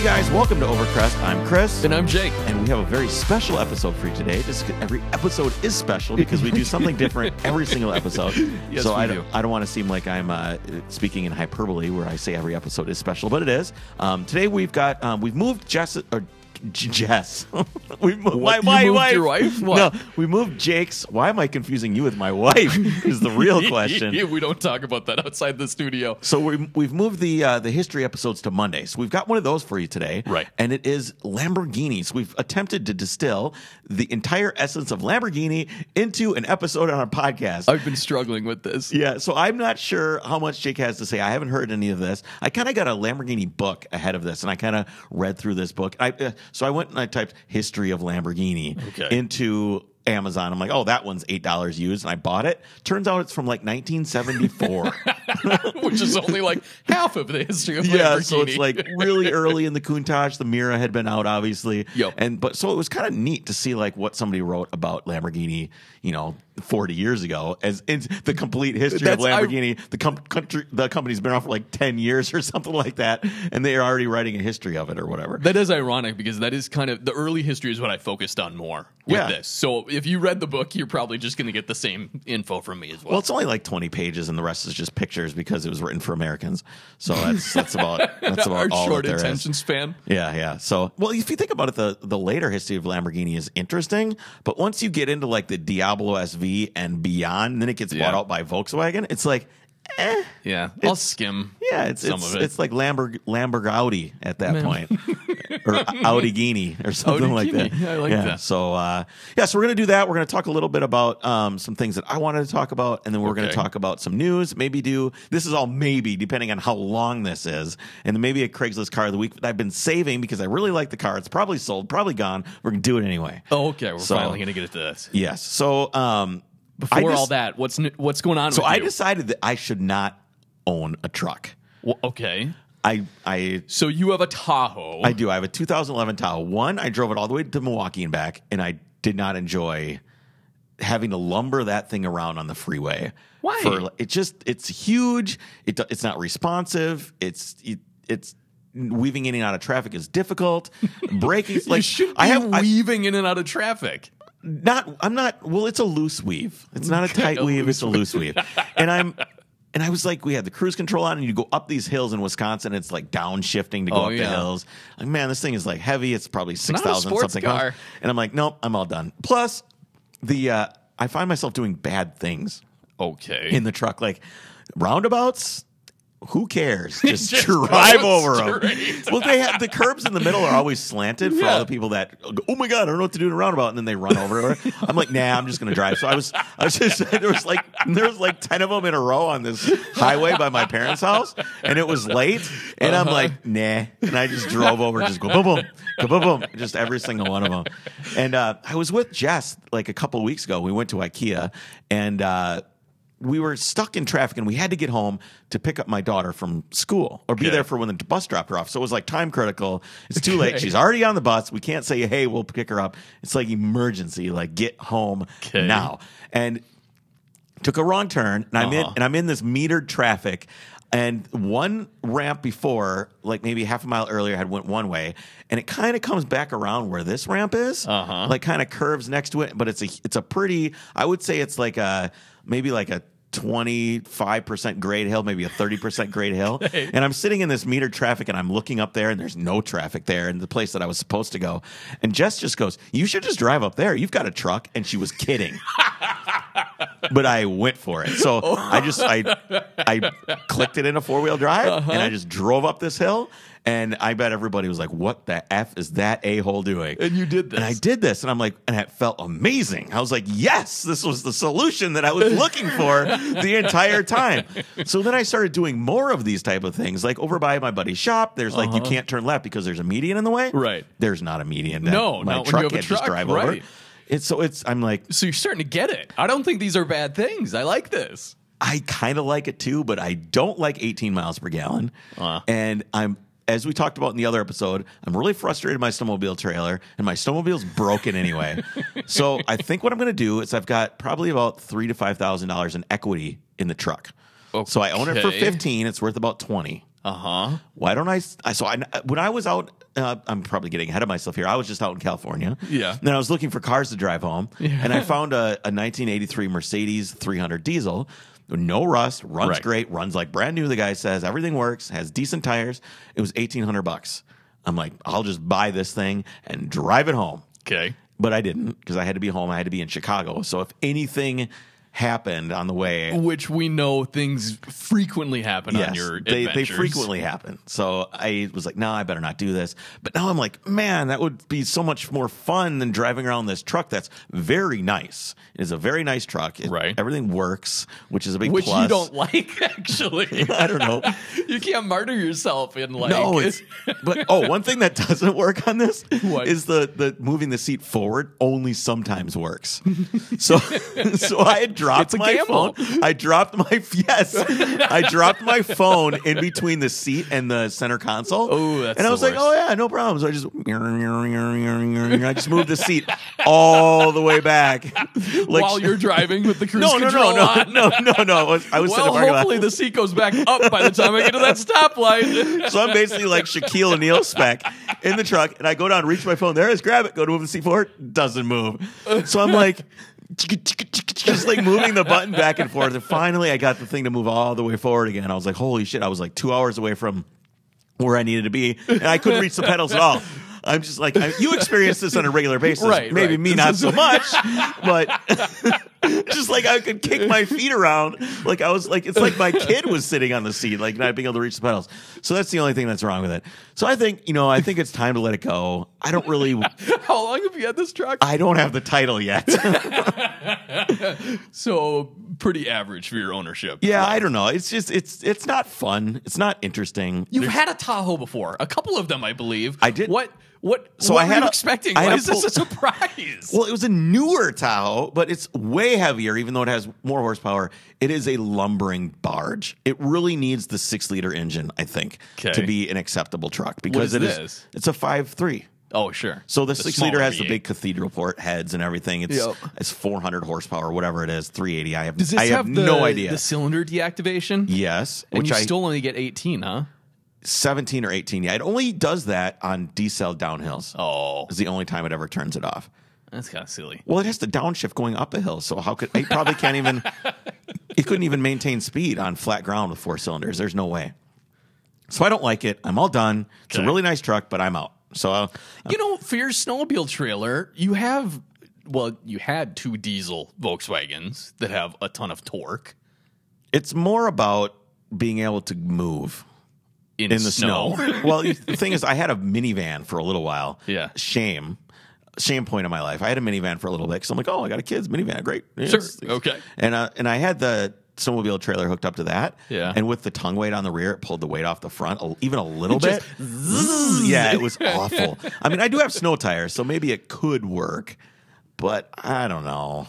Hey guys, welcome to Overcrest. I'm Chris. And I'm Jake. And we have a very special episode for you today. This every episode is special because we do something different every single episode. Yes, so we I do. don't, I don't want to seem like I'm uh, speaking in hyperbole where I say every episode is special, but it is. Um, today we've got um, we've moved Jess or Jess. we moved What? my, You my moved your wife. wife? What? No, we moved Jake's. Why am I confusing you with my wife? Is the real question. we don't talk about that outside the studio. So we, we've moved the uh, the history episodes to Monday. So we've got one of those for you today, Right. And it is Lamborghinis. We've attempted to distill the entire essence of Lamborghini into an episode on our podcast. I've been struggling with this. yeah, so I'm not sure how much Jake has to say. I haven't heard any of this. I kind of got a Lamborghini book ahead of this, and I kind of read through this book. I, uh, so I went and I typed "history of Lamborghini" Okay. into Amazon. I'm like, oh, that one's eight dollars used, and I bought it. Turns out it's from like 1974. Which is only like half of the history of yeah, so it's like really early in the Countach. The Miura had been out, obviously. Yep. And but so it was kind of neat to see like what somebody wrote about Lamborghini, you know, forty years ago, as in the complete history That's- of I- Lamborghini. the com- country, the company's been around for like ten years or something like that, and they are already writing a history of it or whatever. that is ironic because that is kind of the early history is what I focused on more with Yeah. this. So if you read the book, you're probably just going to get the same info from me as well. well, it's only like twenty pages, and the rest is just pictures because it was written for Americans. So that's that's about that's Our about all short that there is. attention span. Yeah, yeah. So, well, if you think about it, the the later history of Lamborghini is interesting, but once you get into like the Diablo SV and beyond, then it gets bought Yeah. out by Volkswagen. It's like, eh, Yeah, I'll It's- skim. yeah, it's some it's, of it. it's like Lamborg Lamborg Audi at that Man. point, or Audi Guinea or something like that. Yeah, I like yeah. that. So, uh, yeah, so we're gonna do that. We're gonna talk a little bit about um, some things that I wanted to talk about, and then we're gonna talk about some news. Maybe do this is all maybe depending on how long this is, and then maybe a Craigslist car of the week that I've been saving because I really like the car. It's probably sold, probably gone. We're gonna do it anyway. Oh, okay, we're So- finally going to get it to this. Yes. So, um, Before just- all that, what's what's going on? so I you? decided that I should not own a truck. Well, okay. I I So you have a Tahoe. I do. I have a 2011 Tahoe. One, I drove it all the way to Milwaukee and back, and I did not enjoy having to lumber that thing around on the freeway. Why? For it just it's huge. It it's not responsive. It's it, it's weaving in and out of traffic is difficult. Braking like I have I, weaving in and out of traffic. Not I'm not well it's a loose weave. It's not a tight weave, it's a loose weave. And I'm and I was like, we had the cruise control on, and you go up these hills in Wisconsin. It's like downshifting to go Oh, up the hills. Like, man, this thing is like heavy. It's probably six thousand something. car. And I'm like, nope, I'm all done. Plus, the uh, I find myself doing bad things Okay. in the truck, like roundabouts. Who cares? Just, Just drive over them. Well, they have the curbs in the middle are always slanted for all the people that go, oh my god, I don't know what to do in a roundabout, and then they run over. I'm like, nah, I'm just gonna drive. So I was, I was just there was like there was like ten of them in a row on this highway by my parents' house, and it was late, and I'm Uh-huh. like, nah, and I just drove over, just go boom boom, go boom boom, just every single one of them. And uh, I was with Jess like a couple weeks ago. We went to IKEA, and. Uh, we were stuck in traffic and we had to get home to pick up my daughter from school or be there for when the bus dropped her off. So it was like time critical. It's too late. She's already on the bus. We can't say, hey, we'll pick her up. It's like emergency, like get home Okay. now. And took a wrong turn and I'm in Uh-huh. and I'm in this metered traffic. And one ramp before, like maybe half a mile earlier, had went one way, and it kind of comes back around where this ramp is, Uh-huh. like kind of curves next to it. But it's a it's a pretty, I would say it's like a maybe like a 25% grade hill, maybe a 30% grade hill. And I'm sitting in this metered traffic and I'm looking up there and there's no traffic there in the place that I was supposed to go. And Jess just goes, You should just drive up there. You've got a truck. And she was kidding. but I went for it. So I just I I clicked it in a four wheel drive Uh-huh. and I just drove up this hill. And I bet everybody was like, "What the f is that a hole doing?" And you did this. and I did this, and I'm like, and it felt amazing. I was like, "Yes, this was the solution that I was looking for the entire time." So then I started doing more of these type of things, like over by my buddy's shop. There's like you can't turn left because there's a median in the way. Uh-huh. Right. There's not a median. that No, my truck can't just truck, drive over. It's so it's. I'm like, So you're starting to get it. I don't think these are bad things. I like this. I kind of like it too, but I don't like 18 miles per gallon. Uh. And I'm, as we talked about in the other episode, I'm really frustrated with my snowmobile trailer, and my snowmobile's broken anyway. so I think what I'm going to do is I've got probably about three to five thousand dollars in equity in the truck. Okay. So I own it for. 15. It's worth about 20. Uh huh. Why don't I? I so I, when I was out, uh, I'm probably getting ahead of myself here. I was just out in California. Yeah. Then I was looking for cars to drive home, Yeah. and I found a, a 1983 Mercedes 300 diesel. No rust, runs Right. great, runs like brand new. The guy says everything works, has decent tires. It was 1800 bucks. I'm like, I'll just buy this thing and drive it home. Okay. But I didn't because I had to be home. I had to be in Chicago. So if anything happened on the way, Which we know things frequently happen on your they, they frequently happen. So I was like, no, I better not do this. But now I'm like, man, that would be so much more fun than driving around this truck that's very nice. It is a very nice truck. It- Right. Everything works, which is a big Which plus. you don't like, actually. I don't know. you can't martyr yourself in like. No, it's but oh, one thing that doesn't work on this What? is the the moving the seat forward only sometimes works. So so I had dropped my gamble. phone. I dropped my yes, I dropped my phone in between the seat and the center console. Oh, that's and I was like, oh, worst. oh yeah, no problem. So I just I just moved the seat all the way back, like while you're driving with the cruise no no control no no on. no no no. I was, I was Well, hopefully the seat goes back up by the time I get to that stoplight. So I'm basically like Shaquille O'Neal spec in the truck, and I go down, reach my phone. There it is, grab it, go to move the seat forward, doesn't move. So I'm like, just like moving the button back and forth. And finally, I got the thing to move all the way forward again. I was like, holy shit! I was like two hours away from where I needed to be, and I couldn't reach the pedals at all. I'm just like I, you experience this on a regular basis, Right, Maybe right. me This not so much, but just like I could kick my feet around, like I was like it's like my kid was sitting on the seat, like not being able to reach the pedals. So that's the only thing that's wrong with it. So I think you know I think it's time to let it go. I don't really, How long have you had this truck? I don't have the title yet. So pretty average for your ownership. yeah, I don't know. It's just it's it's not fun. It's not interesting. You've There's- had a Tahoe before, a couple of them, I believe. I did. What? What? So what I had you a- expecting? I Why is this a surprise? Well, it was a newer Tahoe, but it's way heavier, even though it has more horsepower. It is a lumbering barge. It really needs the six liter engine, I think, Okay. to be an acceptable truck because is it is. this? It's a five three. oh, sure. So the, six liter has the V8. big cathedral port heads and everything. It's Yep. it's 400 horsepower, whatever it is, 380. I have Does this I have, have, the, no idea. the cylinder deactivation? yes, And which you I still only get 18, huh? 17 or 18. Yeah, it only does that on decel downhills. Oh, Is the only time it ever turns it off. that's kind of silly. Well, it has to downshift going up a hill, so how could it probably can't even it couldn't even maintain speed on flat ground with four cylinders. There's no way. So I don't like it. I'm all done. It's a really nice truck, but I'm out. So uh, You know, for your snowmobile trailer, you have well, you had two diesel Volkswagens that have a ton of torque it's more about being able to move in, in the snow. well, the thing is, I had a minivan for a little while. Yeah. Shame. Shame point in my life. I had a minivan for a little bit because I'm like, oh, I got a kid's minivan. Great. Sure. Yes. Okay. And uh, and I had the snowmobile trailer hooked up to that. Yeah. And with the tongue weight on the rear, it pulled the weight off the front a- even a little bit. Just yeah, it was awful. I mean, I do have snow tires, so maybe it could work, but I don't know.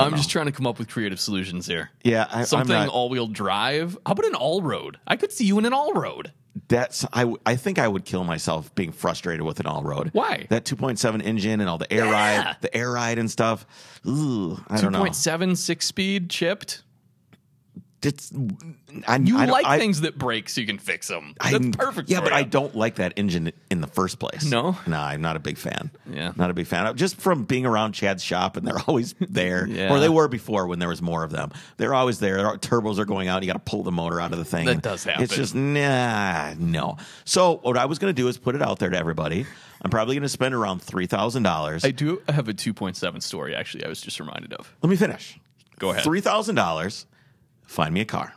I'm know. just trying to come up with creative solutions here. yeah, I, Something not, all-wheel drive. How about an all-road? I could see you in an all-road. that's I. I think I would kill myself being frustrated with an all road. Why? That 2.7 engine and all the air Yeah. ride, the air ride and stuff. Ooh, I don't know. 2.7 six-speed chipped. It's I, You I like I, things that break so you can fix them. I- That's perfect. Yeah, but I don't like that engine in the first place. No? no, I'm not a big fan. Yeah. not a big fan. Just from being around Chad's shop, and they're always there, Yeah. or they were before when there was more of them. They're always there. Their turbos are going out. You got to pull the motor out of the thing. That does happen. It's just nah, no. So what I was going to do is put it out there to everybody. I'm probably going to spend around three thousand dollars. I do have a 2.7 story. Actually, I was just reminded of. Let me finish. Go ahead. Three thousand dollars. Find me a car.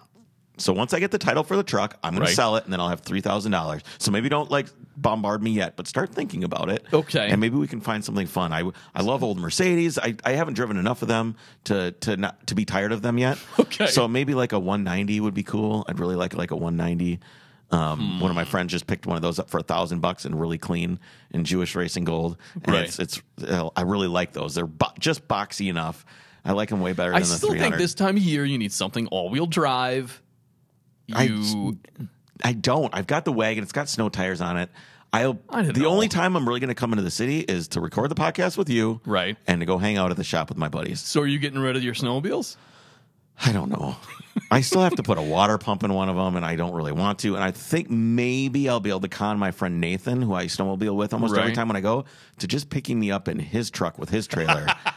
So once I get the title for the truck, I'm going Right. to sell it, and then I'll have three thousand dollars. So maybe don't like bombard me yet, but start thinking about it. Okay. And maybe we can find something fun. I I love old Mercedes. I, I haven't driven enough of them to to not to be tired of them yet. Okay. So maybe like a 190 would be cool. I'd really like like a 190. Um, One of my friends just picked one of those up for a thousand bucks and really clean in Jewish racing gold. And Right. it's it's I really like those. They're bo- just boxy enough. I like them way better I still 300. think this time of year you need something all-wheel drive. I- You I don't. I've got the wagon. It's got snow tires on it. I'll, I the know. only time I'm really going to come into the city is to record the podcast with you, Right. and to go hang out at the shop with my buddies. so are you getting rid of your snowmobiles? I don't know. I still have to put a water pump in one of them, and I don't really want to. And I think maybe I'll be able to con my friend Nathan, who I snowmobile with almost every time when I go, to just picking me up in his truck with his trailer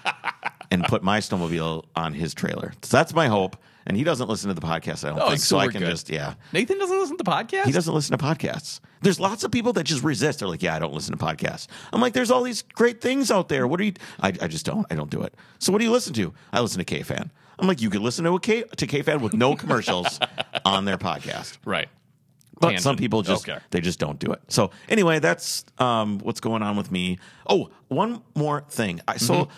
and put my snowmobile on his trailer. So that's my hope. And he doesn't listen to the podcast, I don't Oh, think. so So I we're can good. just, yeah. Nathan doesn't listen to the podcast. He doesn't listen to podcasts. There's lots of people that just resist. They're like, yeah, I don't listen to podcasts. I'm like, there's all these great things out there. What are you? I, I just don't. I don't do it. So what do you listen to? I listen to K Fan. I'm like, you could listen to a K to K Fan with no commercials on their podcast. Right. But Tangent. some people just Okay. they just don't do it. So anyway, that's um, what's going on with me. Oh, one more thing. I, so Mm-hmm.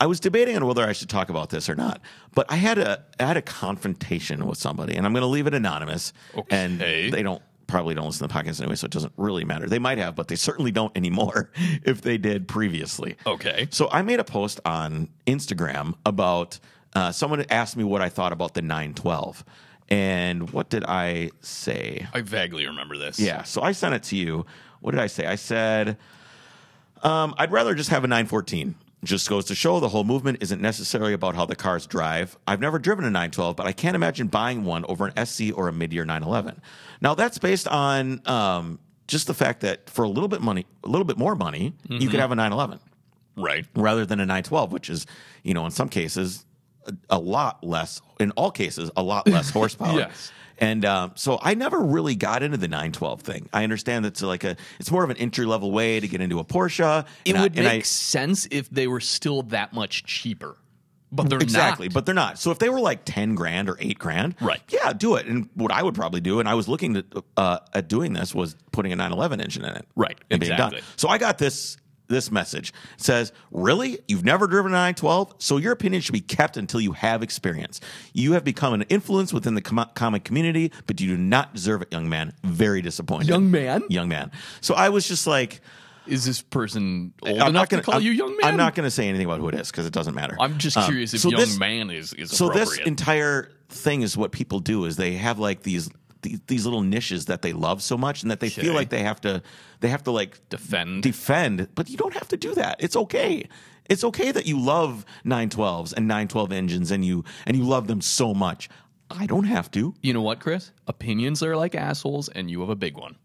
I was debating on whether I should talk about this or not. But I had a I had a confrontation with somebody, and I'm going to leave it anonymous. And they don't probably don't listen to the podcast anyway, so it doesn't really matter. They might have, but they certainly don't anymore if they did previously. Okay. So I made a post on Instagram about uh, someone asked me what I thought about the 912. And what did I say? I vaguely remember this. Yeah. So I sent it to you. What did I say? I said, um, I'd rather just have a 914. Just goes to show the whole movement isn't necessarily about how the cars drive. I've never driven a 912, but I can't imagine buying one over an SC or a mid-year 911. Now that's based on um, just the fact that for a little bit money, a little bit more money, you could have a 911 Right. rather than a 912, which is, you know, in some cases, a, a lot less, in all cases, a lot less horsepower. Yes. And um, so I never really got into the 912 thing. I understand that's like a, it's more of an entry level way to get into a Porsche. It and I- would make I- sense if they were still that much cheaper, but they're Exactly, not. but they're not. So if they were like ten grand or eight grand, Right. Yeah, do it. And what I would probably do, and I was looking at, uh, at doing this, was putting a 911 engine in it, Right, and being done. exactly. So I got this this message it says, "Really, you've never driven a 912? So your opinion should be kept until you have experience. You have become an influence within the com- comic community, but you do not deserve it, young man. Very disappointed, Young man? young man. So I was just like." Is this person old I'm enough not gonna to call I'm, you young man? I'm not going to say anything about who it is because it doesn't matter. I'm just Um, curious if so young this- man is is so this entire thing is what people do is they have like these these, these little niches that they love so much and that they feel like they have to they have to like Defend. defend but you don't have to do that it's okay it's okay that you love 912s and 912 engines and you and you love them so much i don't have to you know what, Chris? Opinions are like assholes, and you have a big one.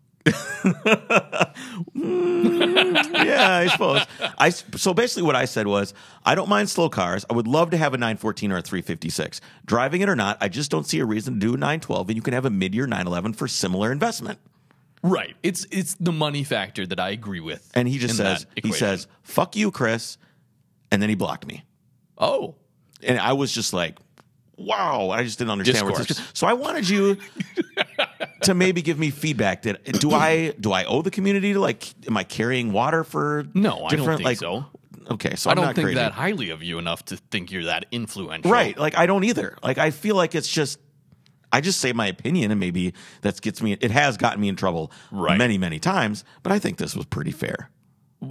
Mm, yeah, I suppose. I so basically what I said was I don't mind slow cars. I would love to have a 914 or a 356. Driving it or not, I just don't see a reason to do a 912 and you can have a mid-year 911 for similar investment. Right. It's it's the money factor that I agree with. And he just says he says, "Fuck you, Chris." And then he blocked me. "Oh, And I was just like, "Wow, I just didn't understand where this. So I wanted you to maybe give me feedback. Did do I do I owe the community to like am I carrying water for No, I don't different think like so. Okay, so I I'm don't not think crazy. that highly of you enough to think you're that influential." Right. Like I don't either. Like I feel like it's just I just say my opinion and maybe that gets me it has gotten me in trouble Right. many, many times, but I think this was pretty fair.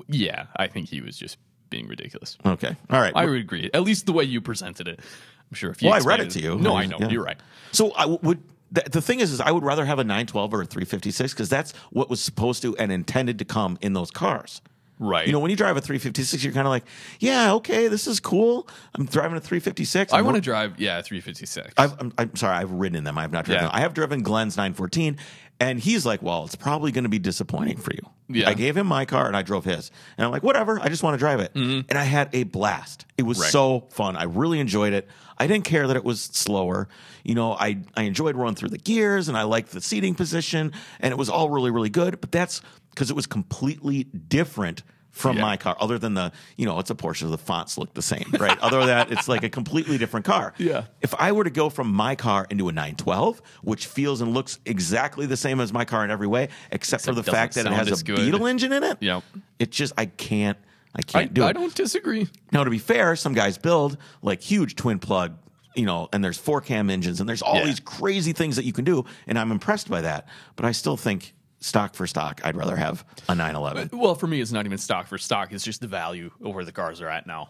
Yeah, I think he was just being ridiculous. Okay. All right. I would agree. At least the way you presented it. I'm sure if you well, I read it to you. No, I know. Yeah. You're right. So I w- would the, the thing is is I would rather have a 912 or a 356 cuz that's what was supposed to and intended to come in those cars. Right. You know, when you drive a 356, you're kind of like, yeah, okay, this is cool. I'm driving a 356. I want to drive, yeah, 356. I've, I'm, I'm sorry, I've ridden in them. I've not driven Yeah. them. I have driven Glenn's 914, and he's like, well, it's probably going to be disappointing for you. Yeah. I gave him my car and I drove his. And I'm like, whatever, I just want to drive it. And I had a blast. It was Mm-hmm. Right. so fun. I really enjoyed it. I didn't care that it was slower. You know, I, I enjoyed running through the gears and I liked the seating position, and it was all really, really good. But that's because it was completely different from Yeah. my car, other than the, you know, it's a Porsche, the fonts look the same, right? other than that, it's like a completely different car. Yeah. If I were to go from my car into a 912, which feels and looks exactly the same as my car in every way, except, for the fact that it has a good. Beetle engine in it, Yep. it just I can't I I, can't do it. I don't disagree. Now, to be fair, some guys build like huge twin plug, you know, and there's four cam engines and there's all Yeah. these crazy things that you can do, and I'm impressed by that. But I still think stock for stock, I'd rather have a 911. Uh, well, for me, it's not even stock for stock. It's just the value of where the cars are at now.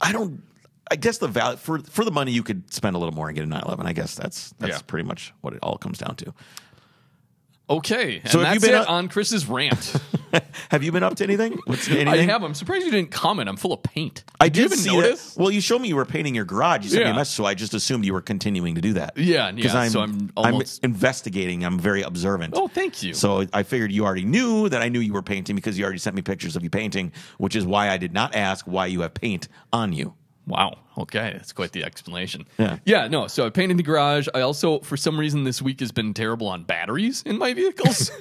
I don't. I guess the value for for the money you could spend a little more and get a 911. I guess that's that's Yeah. pretty much what it all comes down to. Okay, and So have you that's been it up- on Chris's rant. have you been up to anything? What's anything? I have. I'm surprised you didn't comment. I'm full of paint. I did you did even see notice? That. Well, you showed me you were painting your garage. You sent me Yeah. a message, so I just assumed you were continuing to do that. Yeah, because yeah, I'm, so I'm almost- investigating. I'm very observant. Oh, thank you. So I figured you already knew that I knew you were painting because you already sent me pictures of you painting, which is why I did not ask why you have paint on you. Wow. Okay, that's quite the explanation. Yeah. Yeah. No. So I painted the garage. I also, for some reason, this week has been terrible on batteries in my vehicles.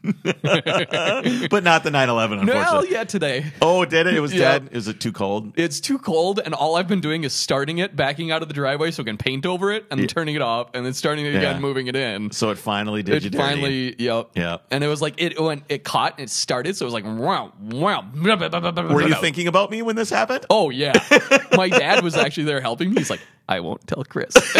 but not the 911, well, unfortunately. Well, yeah, today. Oh, did it? It was Yeah. dead. Is it too cold? It's too cold, and all I've been doing is starting it, backing out of the driveway so I can paint over it, and then turning it off, and then starting it Yeah. again, moving it in. So it finally did It finally, yep, Yeah. And it was like it when it caught and it started, so it was like wow, wow. Were you thinking about me when this happened? Oh yeah, my dad was actually there helping me. He's like, I won't tell Chris.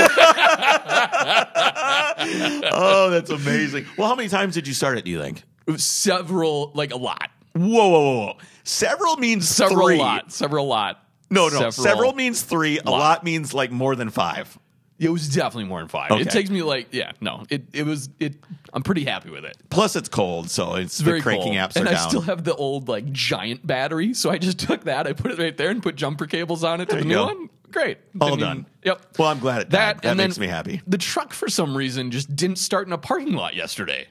Oh, that's amazing. Well, how many times did you start it? Do you think? Several, like a lot, Whoa, whoa, whoa, whoa! Several means several three. lot, several lot. No, no. Several, means three. A Lot. lot means like more than five. It was definitely more than five. Okay. It takes me like yeah, no. It it was it. I'm pretty happy with it. Plus, it's cold, so it's, It's very the cranking cool. apps and I down. still have the old like giant battery, so I just took that, I put it right there, and put jumper cables on it to There the new go. one. Great, All done. Yep. well, I'm glad it That died. That makes me happy. The truck for some reason just didn't start in a parking lot yesterday.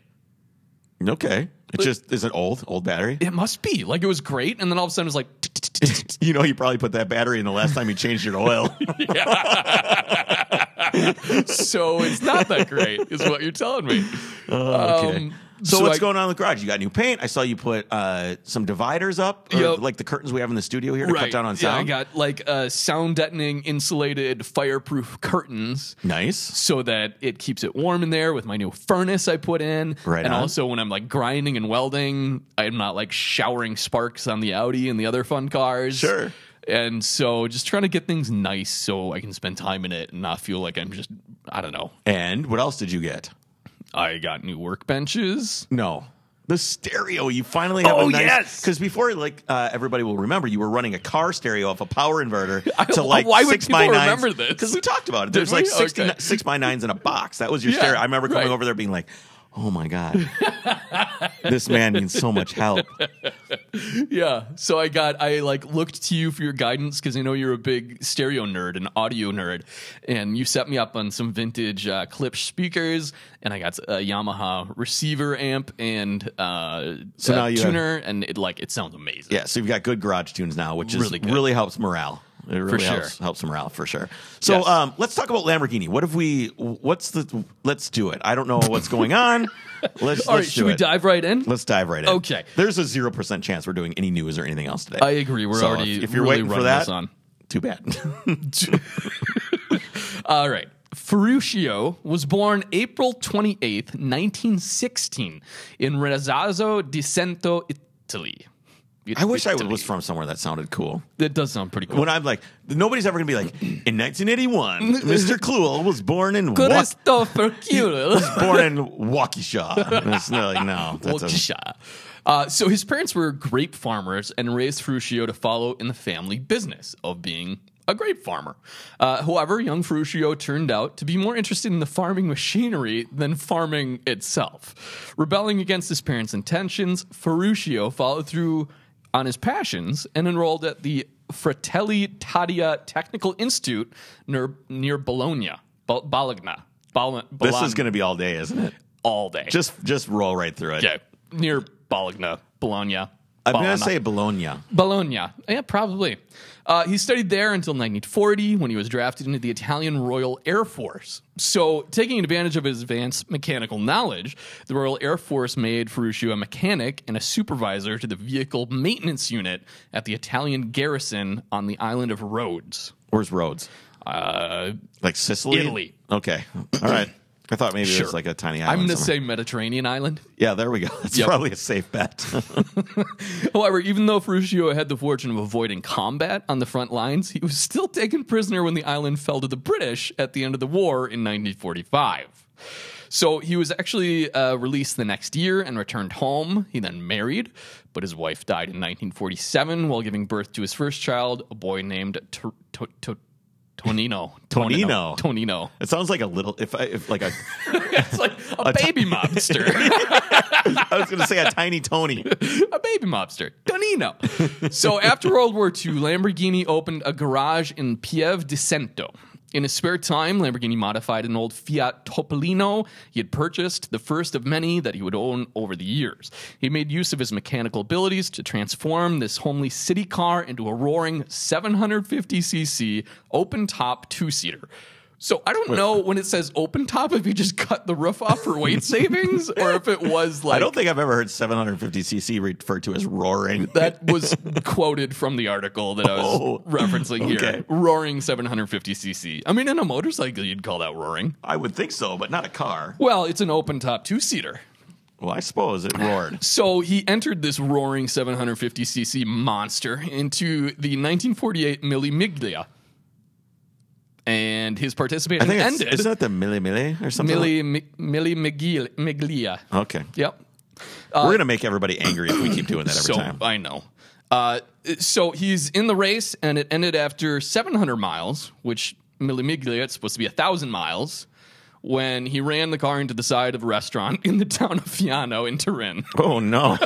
Okay, it just is it old, old battery. It must be like it was great, and then all of a sudden it was like. You know, you probably put that battery in the last time you changed your oil. so it's not that great, is what you're telling me. okay. Um, so, so what's I- going on in the garage? You got new paint. I saw you put uh, some dividers up, Yep. like the curtains we have in the studio here to cut down on Yeah, I got like uh, sound deadening insulated fireproof curtains. nice. so that it keeps it warm in there with my new furnace I put in. Right And on. also when I'm like grinding and welding, I'm not like showering sparks on the Audi and the other fun cars. Sure. And so just trying to get things nice so I can spend time in it and not feel like I'm just I don't know. And what else did you get? I got new workbenches. No. The stereo, you finally have Oh, a nice. yes! Because before, like uh, everybody will remember, you were running a car stereo off a power inverter I- to like why would six people by nines. remember this? Because we talked about it. There's Did like we? 60, Okay. six by nines in a box. That was your Yeah, stereo. I remember coming right. over there being like, "Oh my god, this man needs so much help." Yeah. So I got I like looked to you for your guidance because I know you're a big stereo nerd and audio nerd, and you set me up on some vintage uh, Klipsch speakers, and I got a Yamaha receiver amp and uh, So now you have- tuner, and it like it sounds amazing. Yeah, so you've got good garage tunes now, which is Really really, helps morale. It really sure. helps helps morale for sure. So Yes. um, let's talk about Lamborghini. What have we? What's the? Let's do it. I don't know what's going on. Let's All right. let's Should we it. dive right in? Let's dive right in. Okay. There's a zero percent chance we're doing any news or anything else today. I agree. We're So already if, if you're really waiting for running that, this on. too bad. All right. Ferruccio was born April 28th, 1916, in Renazzo di Cento, Italy. I wish I was from somewhere that sounded cool. That does sound pretty cool. When I'm like, nobody's ever gonna be like, in 1981, Mr. Kluel was born in Wa- Christopher Kuhl. born in Waukesha. And It's like, no, that's a, Waukesha. Uh, so his parents were grape farmers and raised Ferruccio to follow in the family business of being a grape farmer. Uh, however, young Ferruccio turned out to be more interested in the farming machinery than farming itself. Rebelling against his parents' intentions, Ferruccio followed through on his passions and enrolled at the Fratelli Taddia Technical Institute near, near Bologna. Bo- Bologna. Bol- this is gonna be all day, isn't it? all day. Just just roll right through it. Okay, near Bologna, Bologna. I'm gonna say Bologna. Bologna. Yeah, probably. Uh, he studied there until 1940 when he was drafted into the Italian Royal Air Force. So, taking advantage of his advanced mechanical knowledge, the Royal Air Force made Ferruccio a mechanic and a supervisor to the vehicle maintenance unit at the Italian garrison on the island of Rhodes. Where's Rhodes? Uh, Like Sicily? Italy. Okay. All right. I thought maybe it was like a tiny island. I'm going to say Mediterranean island. Yeah, there we go. That's Yep. probably a safe bet. However, even though Ferruccio had the fortune of avoiding combat on the front lines, he was still taken prisoner when the island fell to the British at the end of the war in 1945. So he was actually uh, released the next year and returned home. He then married, but his wife died in 1947 while giving birth to his first child, a boy named T- T- T- Tonino. Tonino. Tonino. It sounds like a little if I if like a It's like a, baby mobster. I was going to say a tiny Tony. a baby mobster. Tonino. so after World War II, Lamborghini opened a garage in Pieve di Cento. In his spare time, Lamborghini modified an old Fiat Topolino he had purchased, the first of many that he would own over the years. He made use of his mechanical abilities to transform this homely city car into a roaring 750cc open top two seater. So I don't know when it says open top if he just cut the roof off for weight savings or if it was like I don't think I've ever heard 750cc referred to as roaring. that was quoted from the article that I was Oh, referencing here. okay. Roaring 750cc. I mean, in a motorcycle, you'd call that roaring. I would think so, but not a car. Well, it's an open top two seater. Well, I suppose it roared. So he entered this roaring 750cc monster into the 1948 Mille Miglia. And his I participation think it's, ended. isn't that the milli milli or something? Mille, Mi- Mille Miglia. Miglia. Okay. Yep. We're going to make everybody angry if we keep doing that every so time. I know. Uh, so he's in the race, and it ended after 700 miles, which Mille Miglia is supposed to be a thousand miles. When he ran the car into the side of a restaurant in the town of Fiano in Turin. Oh, no.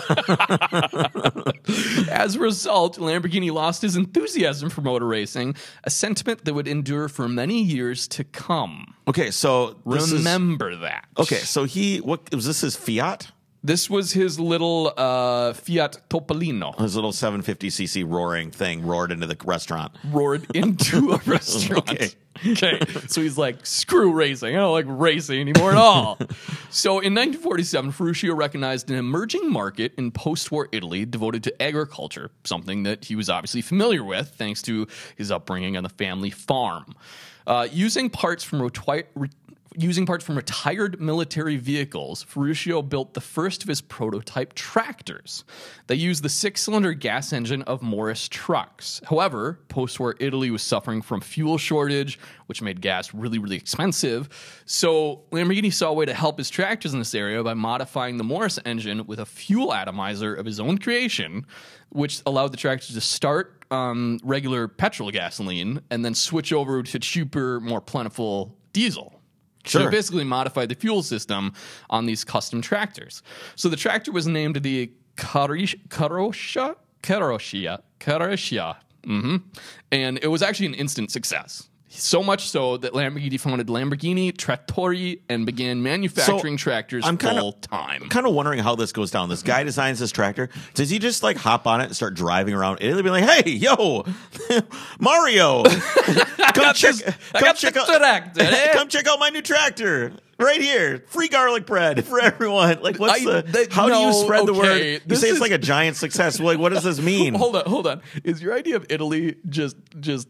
As a result, Lamborghini lost his enthusiasm for motor racing, a sentiment that would endure for many years to come. okay, so this is. Remember that. Okay, so he. What was this his Fiat? This was his little uh, Fiat Topolino. His little 750cc roaring thing roared into the restaurant. roared into a restaurant. Okay. Okay. So he's like, screw racing. I don't like racing anymore at all. so in 1947, Ferruccio recognized an emerging market in post war Italy devoted to agriculture, something that he was obviously familiar with thanks to his upbringing on the family farm. Uh, using parts from retwi- re- Using parts from retired military vehicles, Ferruccio built the first of his prototype tractors. They used the six cylinder gas engine of Morris trucks. However, post war Italy was suffering from fuel shortage, which made gas really, really expensive. So Lamborghini saw a way to help his tractors in this area by modifying the Morris engine with a fuel atomizer of his own creation, which allowed the tractors to start um, regular petrol gasoline and then switch over to cheaper, more plentiful diesel. So Sure. basically modified the fuel system on these custom tractors. So the tractor was named the Karosha, Karoshia, Karoshia. hmm And it was actually an instant success. So much so that Lamborghini founded Lamborghini Trattori and began manufacturing tractors I'm kinda- full time. kind of wondering how this goes down. This guy designs this tractor. Does he just like hop on it and start driving around Italy, be like, "Hey, yo, Mario, come check, this- come check out, tractor, eh?" come check out my new tractor right here. Free garlic bread for everyone. Like, what's I- the? that- how do you no, spread the word? You this say it's like a giant success. Like, what does this mean? Hold on, hold on. Is your idea of Italy just just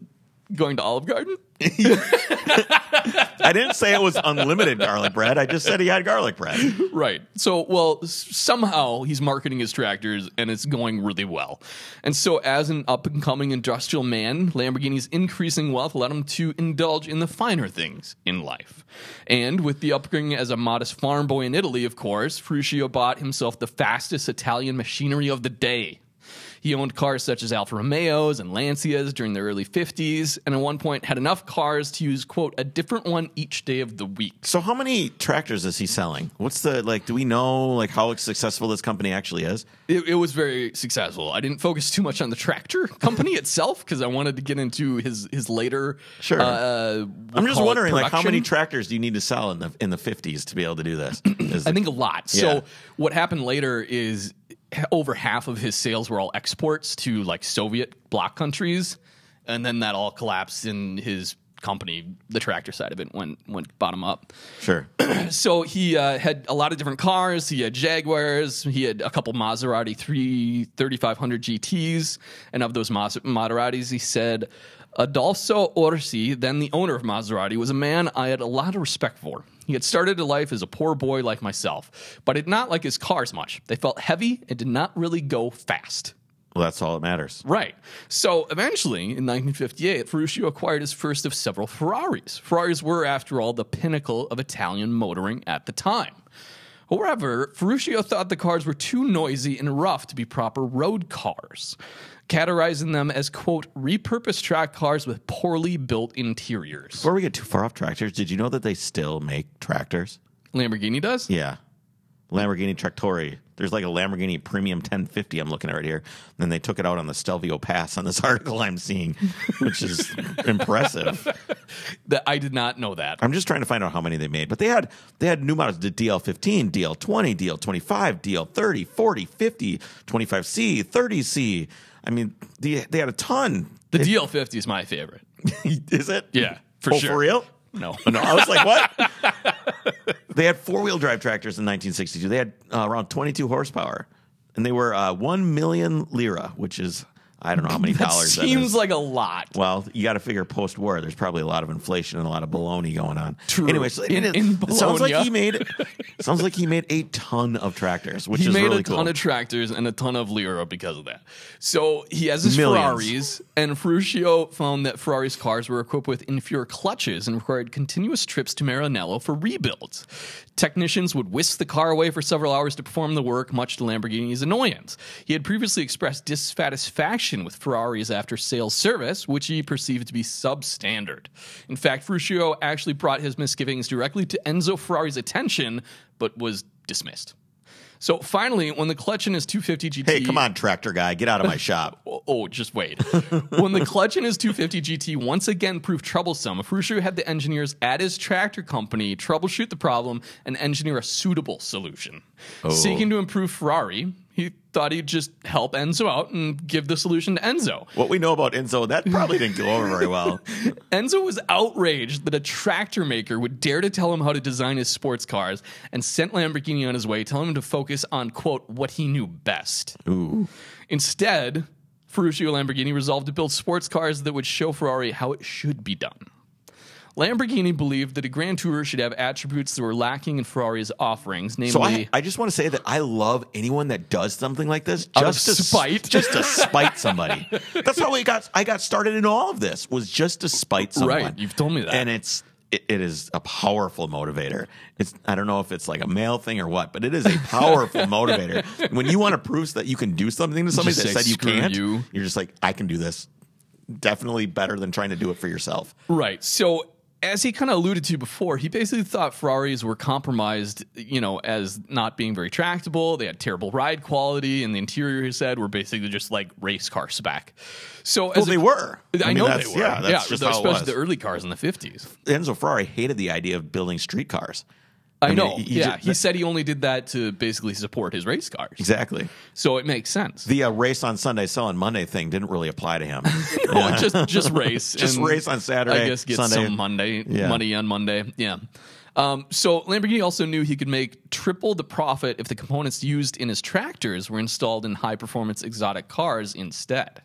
going to Olive Garden? I didn't say it was unlimited garlic bread. I just said he had garlic bread. Right. So, well, somehow he's marketing his tractors and it's going really well. And so, as an up and coming industrial man, Lamborghini's increasing wealth led him to indulge in the finer things in life. And with the upbringing as a modest farm boy in Italy, of course, Ferruccio bought himself the fastest Italian machinery of the day. He owned cars such as Alfa Romeos and Lancias during the early 50s, and at one point had enough cars to use, quote, a different one each day of the week. So, how many tractors is he selling? What's the like? Do we know like how successful this company actually is? It, it was very successful. I didn't focus too much on the tractor company itself because I wanted to get into his his later. Sure. Uh, I'm just wondering, like, how many tractors do you need to sell in the in the 50s to be able to do this? Is I think a lot. Yeah. So what happened later is over half of his sales were all exports to like Soviet bloc countries, and then that all collapsed in his company. The tractor side of it went went bottom up. sure. so he uh, had a lot of different cars. He had Jaguars. He had a couple Maserati 3 3500 GTs. And of those Mas- Maseratis, he said, Adolfo Orsi, then the owner of Maserati, was a man I had a lot of respect for. He had started a life as a poor boy like myself, but did not like his cars much. They felt heavy and did not really go fast. Well, that's all that matters. Right. So eventually, in 1958, Ferruccio acquired his first of several Ferraris. Ferraris were, after all, the pinnacle of Italian motoring at the time. However, Ferruccio thought the cars were too noisy and rough to be proper road cars, categorizing them as, quote, repurposed track cars with poorly built interiors. Before we get too far off tractors, did you know that they still make tractors? Lamborghini does? Yeah. Lamborghini Trattori. There's like a Lamborghini Premium 1050 I'm looking at right here. And then they took it out on the Stelvio Pass on this article I'm seeing, which is impressive. That I did not know that. I'm just trying to find out how many they made. But they had they had new models, the DL15, DL20, DL25, DL30, 40, 50, 25C, 30C. I mean, the, they had a ton. The DL50 is my favorite. is it? Yeah, for oh, sure. for real? No. No, I was like, what? they had four wheel drive tractors in 1962. They had uh, around 22 horsepower, and they were uh, one million lira, which is I don't know how many That dollars. that seems like a lot. Well, you got to figure post war. There's probably a lot of inflation and a lot of baloney going on. True. Anyway, so In- it, in sounds like he made sounds like he made a ton of tractors, which He is made really a ton of tractors and a ton of lira because of that. So he has his Millions. Ferraris, and Ferruccio found that Ferrari's cars were equipped with inferior clutches and required continuous trips to Maranello for rebuilds. Technicians would whisk the car away for several hours to perform the work, much to Lamborghini's annoyance. He had previously expressed dissatisfaction with Ferraris after sales service, which he perceived to be substandard. In fact, Ferruccio actually brought his misgivings directly to Enzo Ferrari's attention, but was dismissed. So finally, when the clutch in his 250 GT. hey, come on, tractor guy, get out of my shop. Oh, oh, just wait. when the clutch in his 250 GT once again proved troublesome, Ferruccio had the engineers at his tractor company troubleshoot the problem and engineer a suitable solution. Oh. Seeking to improve Ferrari, thought he'd just help Enzo out and give the solution to Enzo. What we know about Enzo, that probably didn't go over very well. Enzo was outraged that a tractor maker would dare to tell him how to design his sports cars and sent Lamborghini on his way, telling him to focus on, quote, what he knew best. Ooh. Instead, Ferruccio Lamborghini resolved to build sports cars that would show Ferrari how it should be done. Lamborghini believed that a Grand Tourer should have attributes that were lacking in Ferrari's offerings, namely So I, I just want to say that I love anyone that does something like this Out of just to spite. just to spite somebody. That's how we got. I got started in all of this was just to spite someone. Right, you've told me that. and it's it, it is a powerful motivator. It's I don't know if it's like a male thing or what, but it is a powerful motivator. When you want to prove that you can do something to somebody Just that say, said you can't, you." you're just like I can do this. Definitely better than trying to do it for yourself. Right. So as he kind of alluded to before, he basically thought Ferraris were compromised, you know, as not being very tractable. They had terrible ride quality, and the interior, he said, were basically just like race car spec. So Well, as they a- were. I, mean, know they were. Yeah, that's just how it especially the early cars in the fifties. Enzo Ferrari hated the idea of building street cars. I, mean, know. he- he yeah, ju- he said he only did that to basically support his race cars. Exactly. So it makes sense. The uh, race on Sunday, sell on Monday thing didn't really apply to him. no, just just race. Just race on Saturday, I guess get Sunday. some Monday Yeah. money on Monday. Yeah. Um, so Lamborghini also knew he could make triple the profit if the components used in his tractors were installed in high performance exotic cars instead.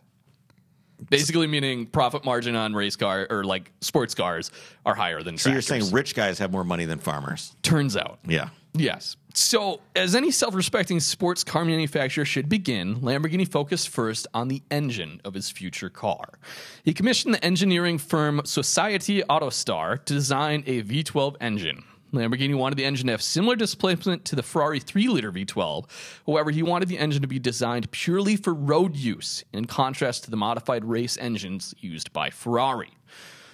Basically, meaning profit margin on race car or like sports cars are higher than So you're saying rich guys have more money than farmers? Turns out. Yeah. Yes. So, as any self respecting sports car manufacturer should begin, Lamborghini focused first on the engine of his future car. He commissioned the engineering firm Society Autostar to design a V12 engine. Lamborghini wanted the engine to have similar displacement to the Ferrari 3 liter V12. However, he wanted the engine to be designed purely for road use, in contrast to the modified race engines used by Ferrari.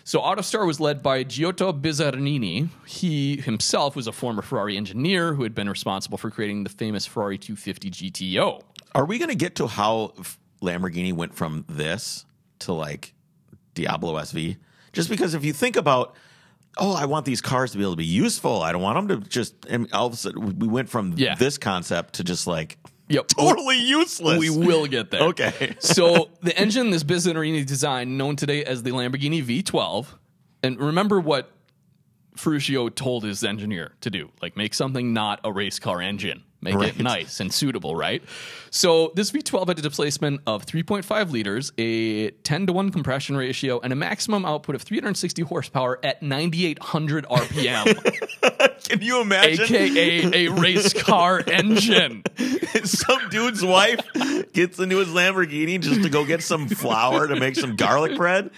So Autostar was led by Giotto Bizzarrini. He himself was a former Ferrari engineer who had been responsible for creating the famous Ferrari 250 GTO. Are we going to get to how Lamborghini went from this to like Diablo SV? Just because if you think about, oh, I want these cars to be able to be useful. I don't want them to just. And all of a sudden, we went from Yeah. this concept to just like Yep. totally useless. We will get there. Okay. so the engine this Bizzarrini designed, known today as the Lamborghini V12, and remember what Ferruccio told his engineer to do, like make something not a race car engine. Make Right. it nice and suitable, right? So this V12 had a displacement of 3.5 liters, a 10 to 1 compression ratio, and a maximum output of 360 horsepower at 9,800 RPM. Can you imagine? aka a race car engine. some dude's wife gets into his Lamborghini just to go get some flour to make some garlic bread.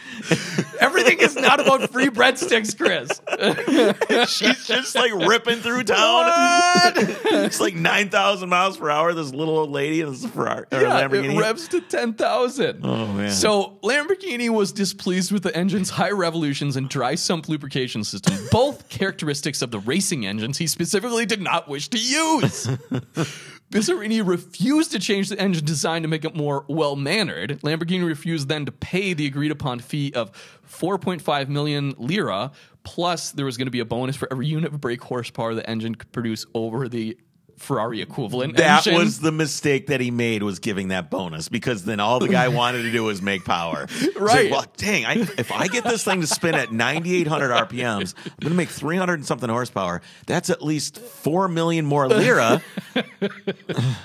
Everything is not about free breadsticks, Chris. She's just like ripping through town. it's like 9,000 miles per hour. This little old lady in this Ferrari or Yeah, Lamborghini. it revs to 10,000. Oh, man. So Lamborghini was displeased with the engine's high revolutions and dry sump lubrication system, both characteristics of the racing engines he specifically did not wish to use. Bizzarrini refused to change the engine design to make it more well mannered. Lamborghini refused then to pay the agreed upon fee of 4.5 million lira. Plus, there was going to be a bonus for every unit of brake horsepower the engine could produce over the Ferrari equivalent. that engine. was the mistake that he made was giving that bonus because then all the guy wanted to do was make power. It's like, Right. well, dang, I, if I get this thing to spin at 9,800 RPMs, I'm going to make 300 and something horsepower. That's at least 4 million more lira.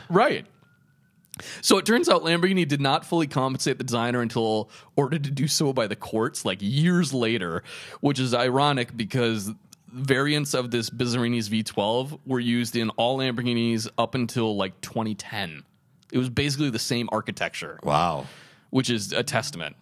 Right. So it turns out Lamborghini did not fully compensate the designer until ordered to do so by the courts, like years later, which is ironic because variants of this Bizzarrini's V12 were used in all Lamborghinis up until like 2010. It was basically the same architecture wow. which is a testament.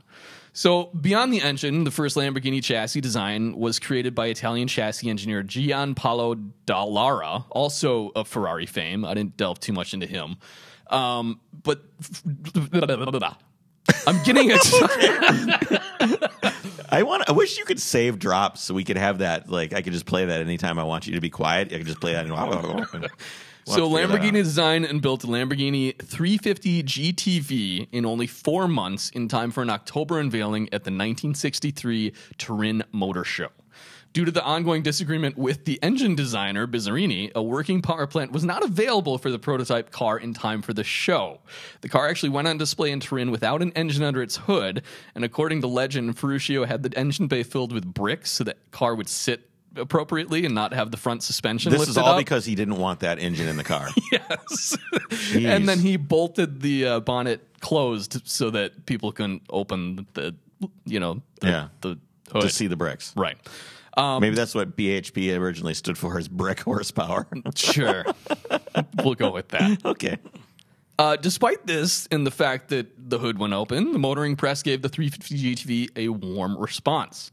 So, beyond the engine, the first Lamborghini chassis design was created by Italian chassis engineer Gianpaolo Dallara, also of Ferrari fame. I didn't delve too much into him. Um, but I'm getting it. I want. I wish you could save drops so we could have that. Like I could just play that anytime I want you to be quiet. I could just play that. And We'll so, Lamborghini designed and built a Lamborghini 350 GTV in only four months in time for an October unveiling at the 1963 Turin Motor Show. Due to the ongoing disagreement with the engine designer, Bizzarrini, a working power plant was not available for the prototype car in time for the show. The car actually went on display in Turin without an engine under its hood, and according to legend, Ferruccio had the engine bay filled with bricks so that car would sit appropriately and not have the front suspension This is all up. because he didn't want that engine in the car. Yes. and then he bolted the uh, bonnet closed so that people couldn't open the, you know, the, Yeah. the hood. to see the bricks. right. Um, Maybe that's what BHP originally stood for is brick horsepower. Sure. we'll go with that. okay. Uh, despite this and the fact that the hood went open, the motoring press gave the 350 GTV a warm response.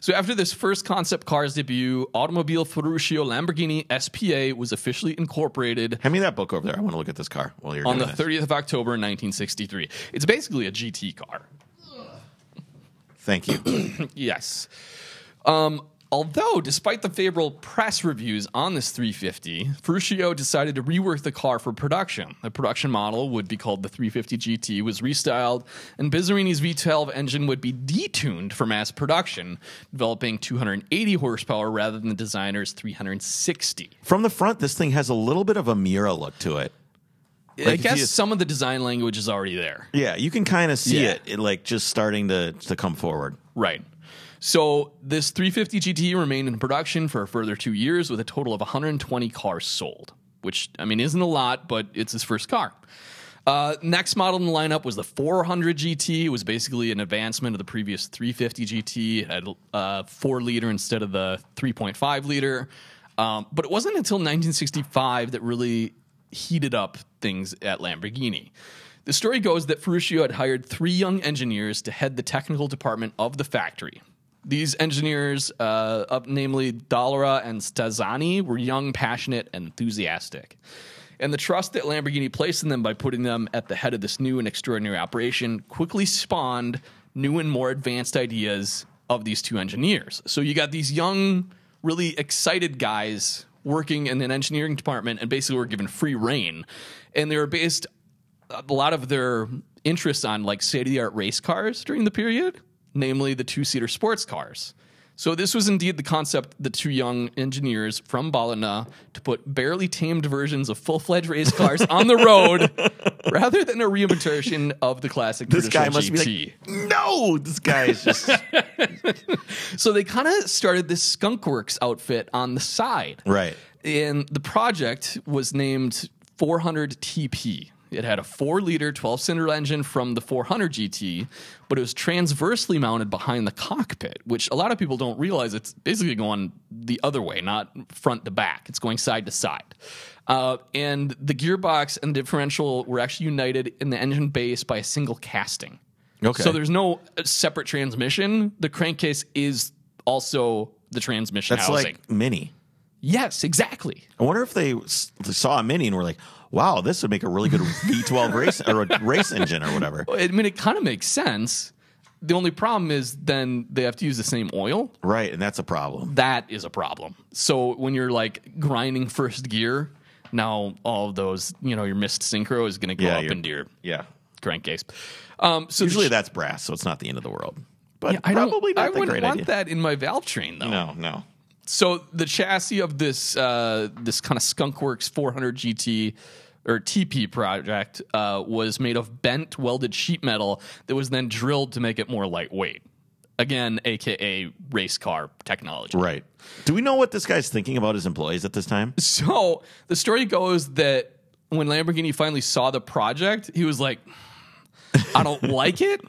So after this first concept car's debut, Automobili Ferruccio Lamborghini SPA was officially incorporated Hand me that book over there. I want to look at this car while you're on the this. 30th of October 1963. It's basically a GT car. Thank you. Yes. Um, although, despite the favorable press reviews on this 350, Ferruccio decided to rework the car for production. The production model would be called the 350 GT, was restyled, and Bizzarrini's V12 engine would be detuned for mass production, developing 280 horsepower rather than the designer's 360. From the front, this thing has a little bit of a Miura look to it. I Like, if guess you- some of the design language is already there. Yeah, you can kind of see Yeah. it, it, like just starting to to come forward. Right. So this 350 GT remained in production for a further two years with a total of 120 cars sold, which, I mean, isn't a lot, but it's his first car. Uh, next model in the lineup was the 400 GT. It was basically an advancement of the previous 350 GT. It had uh, four liter instead of the 3.5 liter. Um, but it wasn't until 1965 that really heated up things at Lamborghini. The story goes that Ferruccio had hired three young engineers to head the technical department of the factory. These engineers, uh, up namely Dallara and Stanzani, were young, passionate, and enthusiastic. And the trust that Lamborghini placed in them by putting them at the head of this new and extraordinary operation quickly spawned new and more advanced ideas of these two engineers. So you got these young, really excited guys working in an engineering department and basically were given free reign. And they were based a lot of their interests on like state of the art race cars during the period, namely the two seater sports cars. So this was indeed the concept the two young engineers from Bologna to put barely tamed versions of full fledged race cars on the road rather than a reimitation of the classic This guy must GT. be like, no, this guy is just so they kind of started this Skunkworks outfit on the side. right. and the project was named 400 TP. It had a four liter, 12 cylinder engine from the 400 GT, but it was transversely mounted behind the cockpit, which a lot of people don't realize it's basically going the other way, not front to back. It's going side to side. Uh, and the gearbox and the differential were actually united in the engine base by a single casting. Okay. So there's no separate transmission. The crankcase is also the transmission That's housing. like Mini. yes, exactly. I wonder if they saw a Mini and were like, "Wow, this would make a really good V12 race or a race engine or whatever." I mean, it kind of makes sense. The only problem is then they have to use the same oil. Right, and that's a problem. That is a problem. So when you're like grinding first gear, now all of those, you know, your missed synchro is going to go Yeah, up into your Yeah. crankcase. Um, so Usually sh- that's brass, so it's not the end of the world. But Yeah, I don't. probably I the wouldn't want idea. that in my valve train though. No, no. So the chassis of this uh, this kind of Skunkworks 400 GT or TP project uh, was made of bent welded sheet metal that was then drilled to make it more lightweight. Again, aka race car technology. Right. Do we know what this guy's thinking about his employees at this time? So the story goes that when Lamborghini finally saw the project, he was like, I don't like it,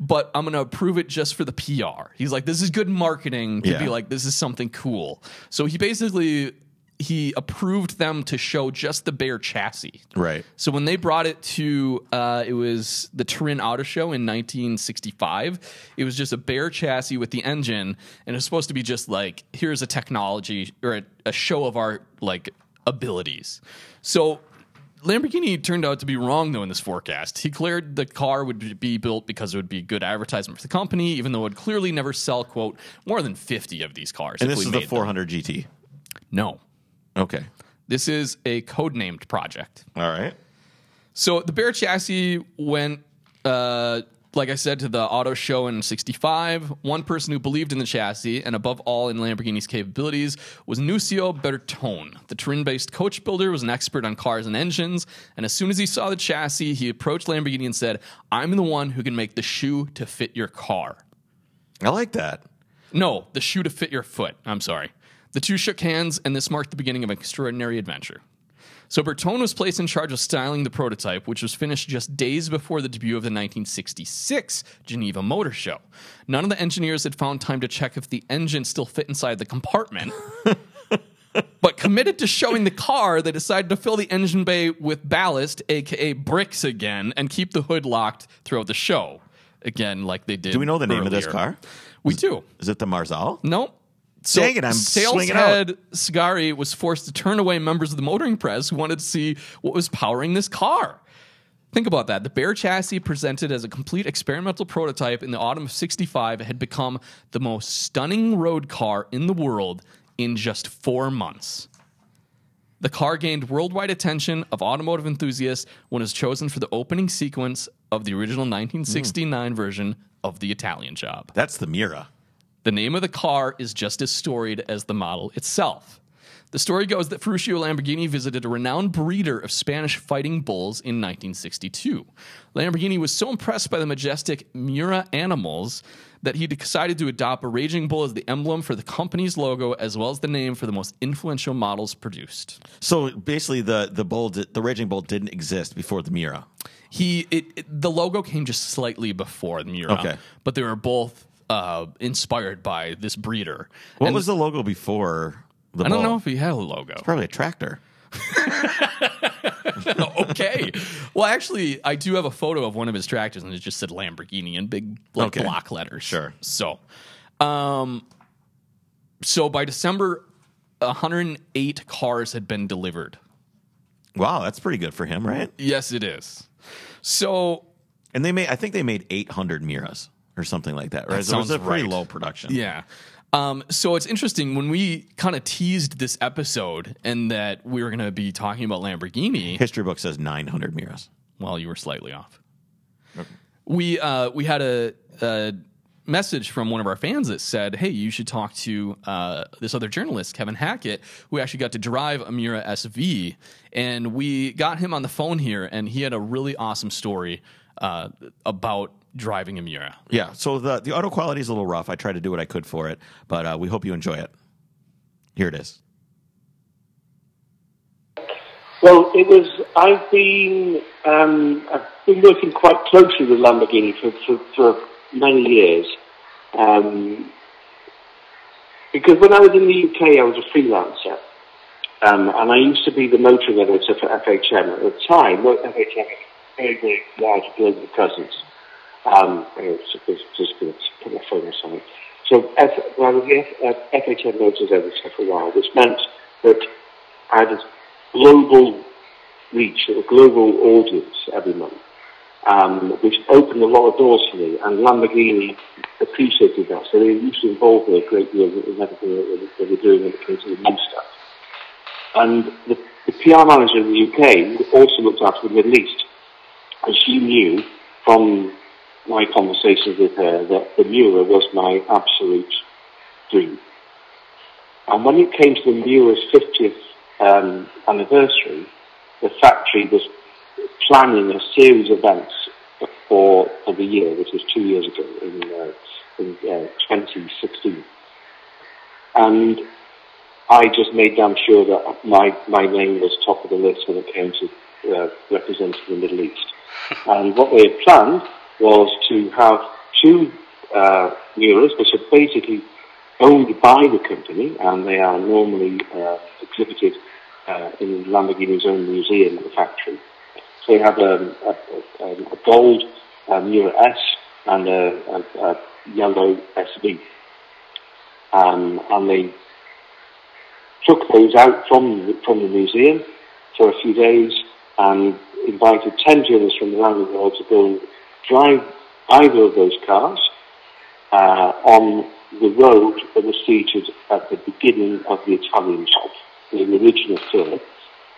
but I'm going to approve it just for the PR. He's like, this is good marketing to Yeah. be like, this is something cool. So he basically he approved them to show just the bare chassis. Right. So when they brought it to, uh, it was the Turin Auto Show in 1965. It was just a bare chassis with the engine, and it was supposed to be just like, here's a technology or a, a show of our like abilities. So Lamborghini turned out to be wrong though in this forecast. He declared the car would be built because it would be good advertisement for the company, even though it would clearly never sell quote more than 50 of these cars. And if this we is the made them. 400 GT. No, Okay. this is a codenamed project. All right. So the Bare chassis went, uh, like I said, to the auto show in '65. One person who believed in the chassis and above all in Lamborghini's capabilities was Nuccio Bertone. The Turin-based coach builder was an expert on cars and engines, and as soon as he saw the chassis, he approached Lamborghini and said, "I'm the one who can make the shoe to fit your car." I like that. No, the shoe to fit your foot. I'm sorry. The two shook hands, and this marked the beginning of an extraordinary adventure. So Bertone was placed in charge of styling the prototype, which was finished just days before the debut of the 1966 Geneva Motor Show. None of the engineers had found time to check if the engine still fit inside the compartment. but committed to showing the car, they decided to fill the engine bay with ballast, aka bricks again, and keep the hood locked throughout the show. Again, like they did. Do we know the name of this car? We do. Is it the Marzal? Nope. So Dang it, I'm sales out. head Sgarzi was forced to turn away members of the motoring press who wanted to see what was powering this car. Think about that. The Bare chassis, presented as a complete experimental prototype in the autumn of 65, had become the most stunning road car in the world in just four months. The car gained worldwide attention of automotive enthusiasts when it was chosen for the opening sequence of the original 1969 version of the Italian Job. That's the Miura. The name of the car is just as storied as the model itself. The story goes that Ferruccio Lamborghini visited a renowned breeder of Spanish fighting bulls in 1962. Lamborghini was so impressed by the majestic Miura animals that he decided to adopt a raging bull as the emblem for the company's logo as well as the name for the most influential models produced. So basically, the the bull, the raging bull, didn't exist before the Miura. He it, it- the logo came just slightly before the Miura, Okay. but they were both uh, inspired by this breeder. What And was the logo before the I don't know if he had a logo. Probably a tractor. okay. Well, actually, I do have a photo of one of his tractors, and it just said Lamborghini in big like Okay. block letters. Sure. So, um, so by December, 108 cars had been delivered. Wow, that's pretty good for him, right? Yes, it is. So And they made, I think they made 800 Miuras or something like that, right? That so it was sounds a pretty right. low production. Yeah. Um, so it's interesting when we kind of teased this episode and that we were going to be talking about Lamborghini. History book says 900 Miuras. Well, you were slightly off. We uh, we had a, a message from one of our fans that said, "Hey, you should talk to uh, this other journalist, Kevin Hackett, who actually got to drive a Miura SV." And we got him on the phone here, and he had a really awesome story uh, about driving a Miura. Yeah. So the the auto quality is a little rough. I tried to do what I could for it, but uh, we hope you enjoy it. Here it is. Well, it was. I've been um, I've been working quite closely with Lamborghini for for, for many years. Um, because when I was in the UK, I was a freelancer, um, and I used to be the motoring editor for FHM at the time. Well, FHM had a very, very large global presence. Um, I just going to put. So F, well, the F, uh, FHM Motors editor for a while, which meant that I had a global reach, a global audience every month, um, which opened a lot of doors for me, and Lamborghini appreciated that. So they used to involve me a great deal in everything that they were doing in the came of the new stuff. And the, the PR manager in the UK also looked after the Middle East, and she knew from my conversations with her that the Miura was my absolute dream. And when it came to the Miura's 50th um, anniversary, the factory was planning a series of events for, for the year, which was two years ago in, uh, in uh, 2016. And I just made damn sure that my, my name was top of the list when it came to uh, representing the Middle East. and what they had planned was to have two uh, Miuras, which are basically owned by the company, and they are normally uh, exhibited uh, in Lamborghini's own museum at the factory. So you have um, a, a, a, gold uh, S and a, a yellow SV. Um, and they took those out from, from the museum for a few days and invited 10 journalists from around the world to go drive either of those cars uh, on the road that was featured at the beginning of the Italian job the original film,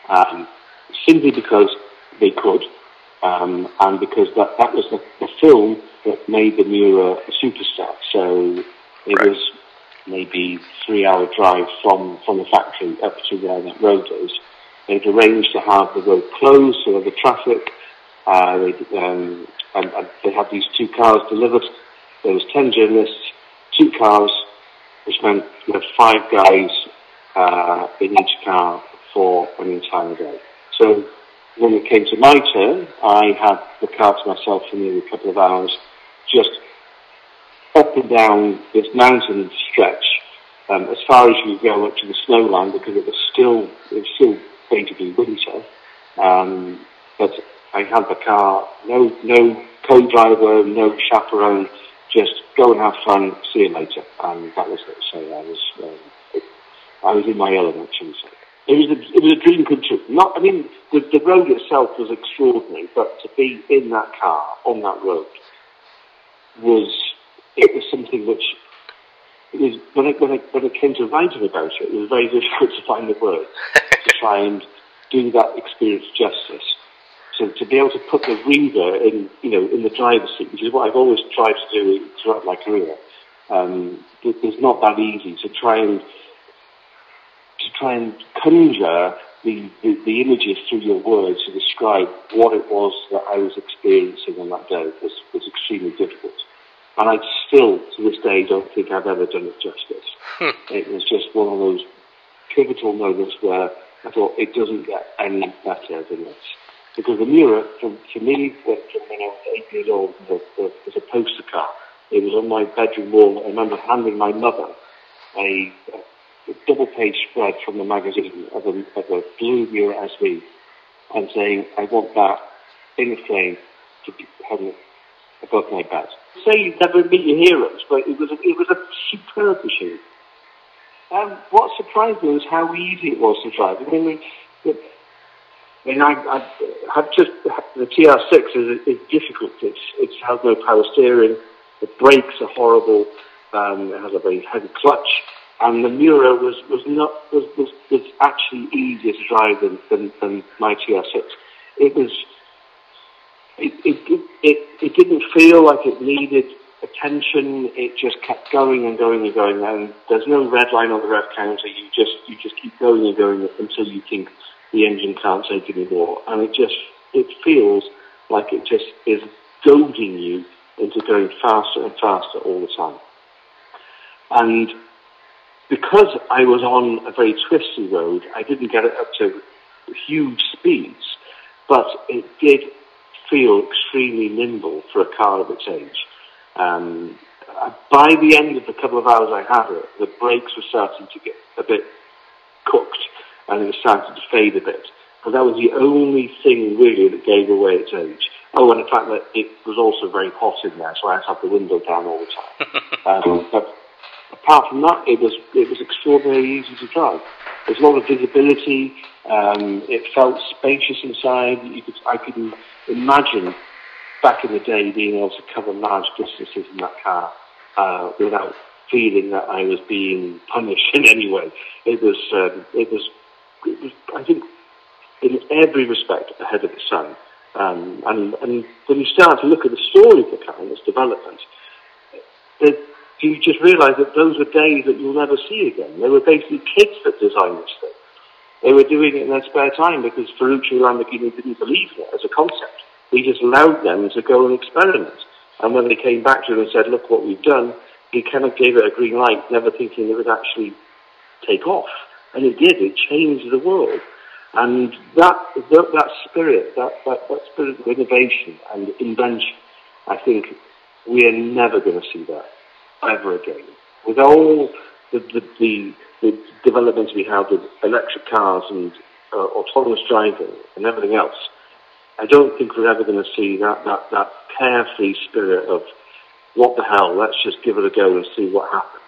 um, simply because they could, um, and because that, that was the, the, film that made the Miura a superstar. So it was maybe three-hour drive from, from the factory up to where that road is. They'd arranged to have the road closed so that the traffic. Uh, um, and, and they had these two cars delivered. There was ten journalists, two cars, which meant you had five guys uh, in each car for an entire day. So when it came to my turn, I had the car to myself for nearly a couple of hours, just up and down this mountain stretch, um, as far as you go up to the snow line, because it was still it was still going to be winter. Um, but I had the car, no no co-driver, no chaperone, just go and have fun. See you later, and that was it. So I was. Um, I was in my element, shall we say. It was a, it was a dream come true. Not, I mean, the, the road itself was extraordinary, but to be in that car on that road was it was something which it was when I, when it when it came to writing about it, it was very difficult to find the words to try and do that experience justice. So to be able to put the reader in, you know, in the driver's seat, which is what I've always tried to do throughout my career, um, it, it's not that easy to try and to try and conjure the, the, the, images through your words to describe what it was that I was experiencing on that day was, was extremely difficult. And I still, to this day, don't think I've ever done it justice. Hmm. It was just one of those pivotal moments where I thought it doesn't get any better than this. Because the Miura, for, for me, from when I was eight years old, was a, was a poster car. It was on my bedroom wall. I remember handing my mother a, a double page spread from the magazine of a, of a blue Miura SV and saying, I want that in a frame to be hung above my bed. Say you never meet your heroes, but it was a, it was a superb machine. Um, what surprised me was how easy it was to drive. I mean, mean, I, I had just the TR6 is, is difficult. It's it has no power steering. The brakes are horrible. Um, it has a very heavy clutch and the Miura was was not was was, was actually easier to drive than than, than my TR6. It was. It, it, it, it didn't feel like it needed attention. It just kept going and going and going. And there's no red line on the rev counter. You just you just keep going and going until you think the engine can't take anymore. And it just it feels like it just is goading you into going faster and faster all the time. And because I was on a very twisty road, I didn't get it up to huge speeds, but it did feel extremely nimble for a car of its age. Um, uh, by the end of the couple of hours I had it, the brakes were starting to get a bit and it was starting to fade a bit. But that was the only thing really that gave away its age. Oh, and the fact that it was also very hot in there, so I had to have the window down all the time. um, but apart from that, it was it was extraordinarily easy to drive. There's a lot of visibility. Um, it felt spacious inside. You could I could imagine back in the day being able to cover large distances in that car uh, without feeling that I was being punished in any way. It was um, it was it was I think in every respect ahead of its time. Um, and, and when you start to look at the story of the and its development, it, you just realise that those were days that you'll never see again. They were basically kids that designed this thing. They were doing it in their spare time because Ferruccio Lamborghini didn't believe in it as a concept. He just allowed them to go and experiment. And when they came back to him and said, look what we've done, he kind of gave it a green light, never thinking it would actually take off. And it did. It changed the world. And that, that, that spirit, that, that, that spirit of innovation and invention, I think we are never going to see that ever again. With all the, the, the, the developments we have with electric cars and uh, autonomous driving and everything else, I don't think we're ever going to see that, that, that carefree spirit of what the hell, let's just give it a go and see what happens.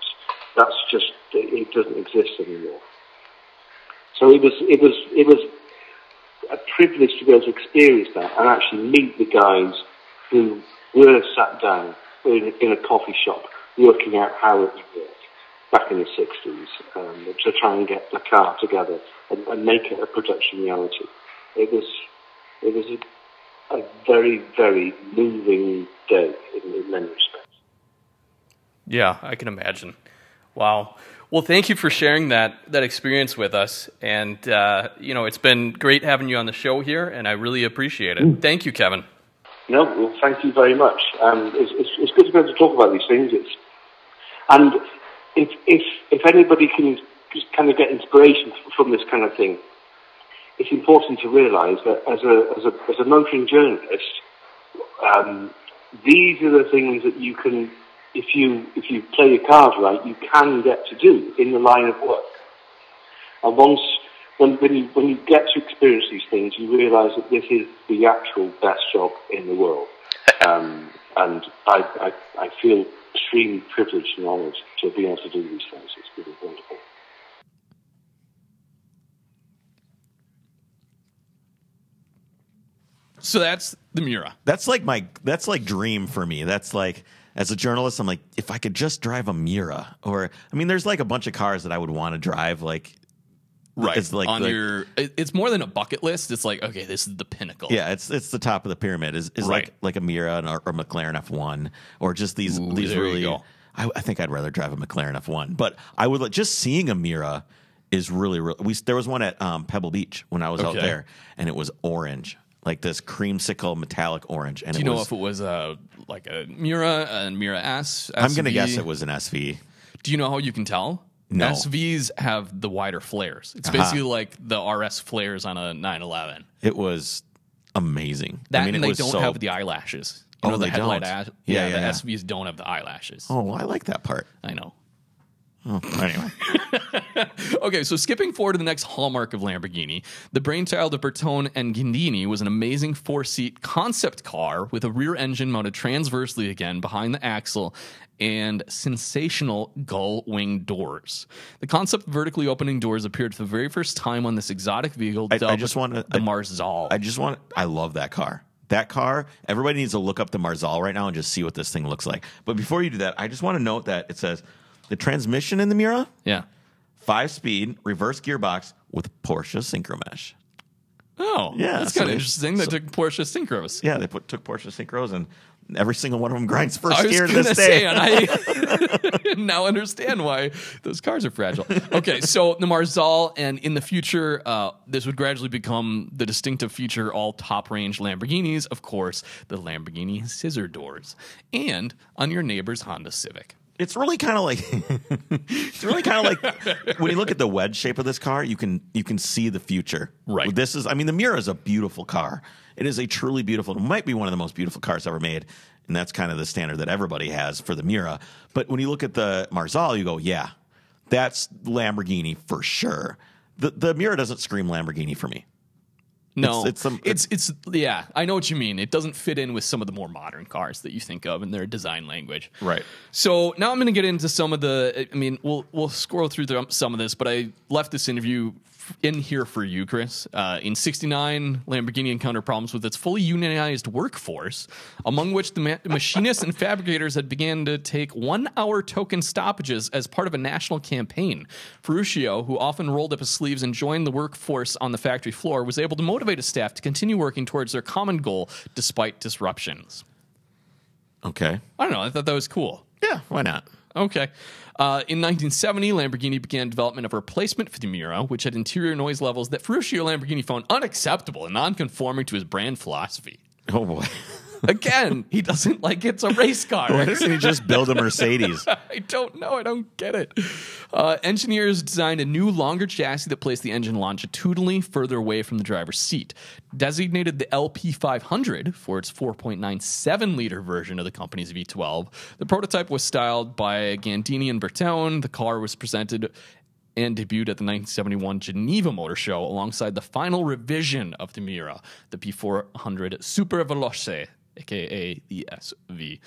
That's just, it, it doesn't exist anymore. So it was, it was, it was a privilege to be able to experience that and actually meet the guys who were sat down in, in a coffee shop working out how it would work back in the 60s um, to try and get the car together and, and, make it a production reality. It was, it was a, a very, very moving day in, in many respects. Yeah, I can imagine. Wow. Well, thank you for sharing that that experience with us, and uh, you know it's been great having you on the show here, and I really appreciate it. Mm. Thank you, Kevin. No, well, thank you very much. Um, it's, it's, it's, good to be able to talk about these things. It's, and if if if anybody can just kind of get inspiration from this kind of thing, it's important to realise that as a as a as a motoring journalist, um, these are the things that you can if you if you play your cards right, you can get to do in the line of work. And once when, when you when you get to experience these things, you realise that this is the actual best job in the world. Um, and I, I, I feel extremely privileged and honoured to be able to do these things. It's really wonderful. So that's the Miura. That's like my that's like dream for me. That's like as a journalist, I'm like, if I could just drive a Miura, or I mean, there's like a bunch of cars that I would want to drive. Like, right? It's like on like, your, it's more than a bucket list. It's like, okay, this is the pinnacle. Yeah, it's it's the top of the pyramid. Is is right. like like a Miura or, or McLaren F1 or just these Ooh, these really. I, I, think I'd rather drive a McLaren F1, but I would like just seeing a Miura is really, really. We there was one at um, Pebble Beach when I was okay. out there, and it was orange like this creamsicle metallic orange. And do you know was, if it was a like a Miura and Miura S? SV? I'm going to guess it was an SV. Do you know how you can tell? No. SVs have the wider flares. It's uh-huh. basically like the RS flares on a 911. It was amazing. That I mean, and they don't so... have the eyelashes. You oh, know, the they don't. Ash- yeah, yeah, the yeah. SVs don't have the eyelashes. Oh, well, I like that part. I know. Oh, anyway. okay, so skipping forward to the next hallmark of Lamborghini, the brainchild of Bertone and Gandini was an amazing four seat concept car with a rear engine mounted transversely again behind the axle and sensational gull wing doors. The concept of vertically opening doors appeared for the very first time on this exotic vehicle. I, I just want to the I, Marzal. I just want. I love that car. That car. Everybody needs to look up the Marzal right now and just see what this thing looks like. But before you do that, I just want to note that it says the transmission in the Miura, yeah, five speed reverse gearbox with Porsche synchro mesh. Oh, yeah, that's so kind of interesting. They took Porsche synchros. Yeah, they put, took Porsche synchros, and every single one of them grinds first gear to this day. And I now understand why those cars are fragile. Okay, so the Marzal, and in the future, uh, this would gradually become the distinctive feature all top range Lamborghinis. Of course, the Lamborghini scissor doors, and on your neighbor's Honda Civic. It's really kind of like it's really kind of like when you look at the wedge shape of this car, you can you can see the future. Right. This is I mean the Miura is a beautiful car. It is a truly beautiful. It might be one of the most beautiful cars ever made, and that's kind of the standard that everybody has for the Miura. But when you look at the Marzal, you go, yeah, that's Lamborghini for sure. The the Miura doesn't scream Lamborghini for me. No, It's- it's it's, some- it's yeah. I know what you mean. It doesn't fit in with some of the more modern cars that you think of in their design language. Right. So now I'm going to get into some of the. I mean, we'll we'll scroll through some of this, but I left this interview in here for you, Chris. Uh, in '69, Lamborghini encountered problems with its fully unionized workforce, among which the ma- machinists and fabricators had began to take one-hour token stoppages as part of a national campaign. Ferruccio, who often rolled up his sleeves and joined the workforce on the factory floor, was able to motivate his staff to continue working towards their common goal despite disruptions. Okay. I don't know. I thought that was cool. Yeah. Why not? Okay. Uh, in 1970, Lamborghini began development of a replacement for the Miura, which had interior noise levels that Ferruccio Lamborghini found unacceptable and non-conforming to his brand philosophy. Oh boy. Again, he doesn't like it's a race car. Why doesn't he just build a Mercedes? I don't know. I don't get it. Uh, engineers designed a new, longer chassis that placed the engine longitudinally further away from the driver's seat. Designated the LP500 for its 4.97 liter version of the company's V12, the prototype was styled by Gandini and Bertone. The car was presented and debuted at the 1971 Geneva Motor Show alongside the final revision of the Miura, the P400 Super Veloce, aka the SV,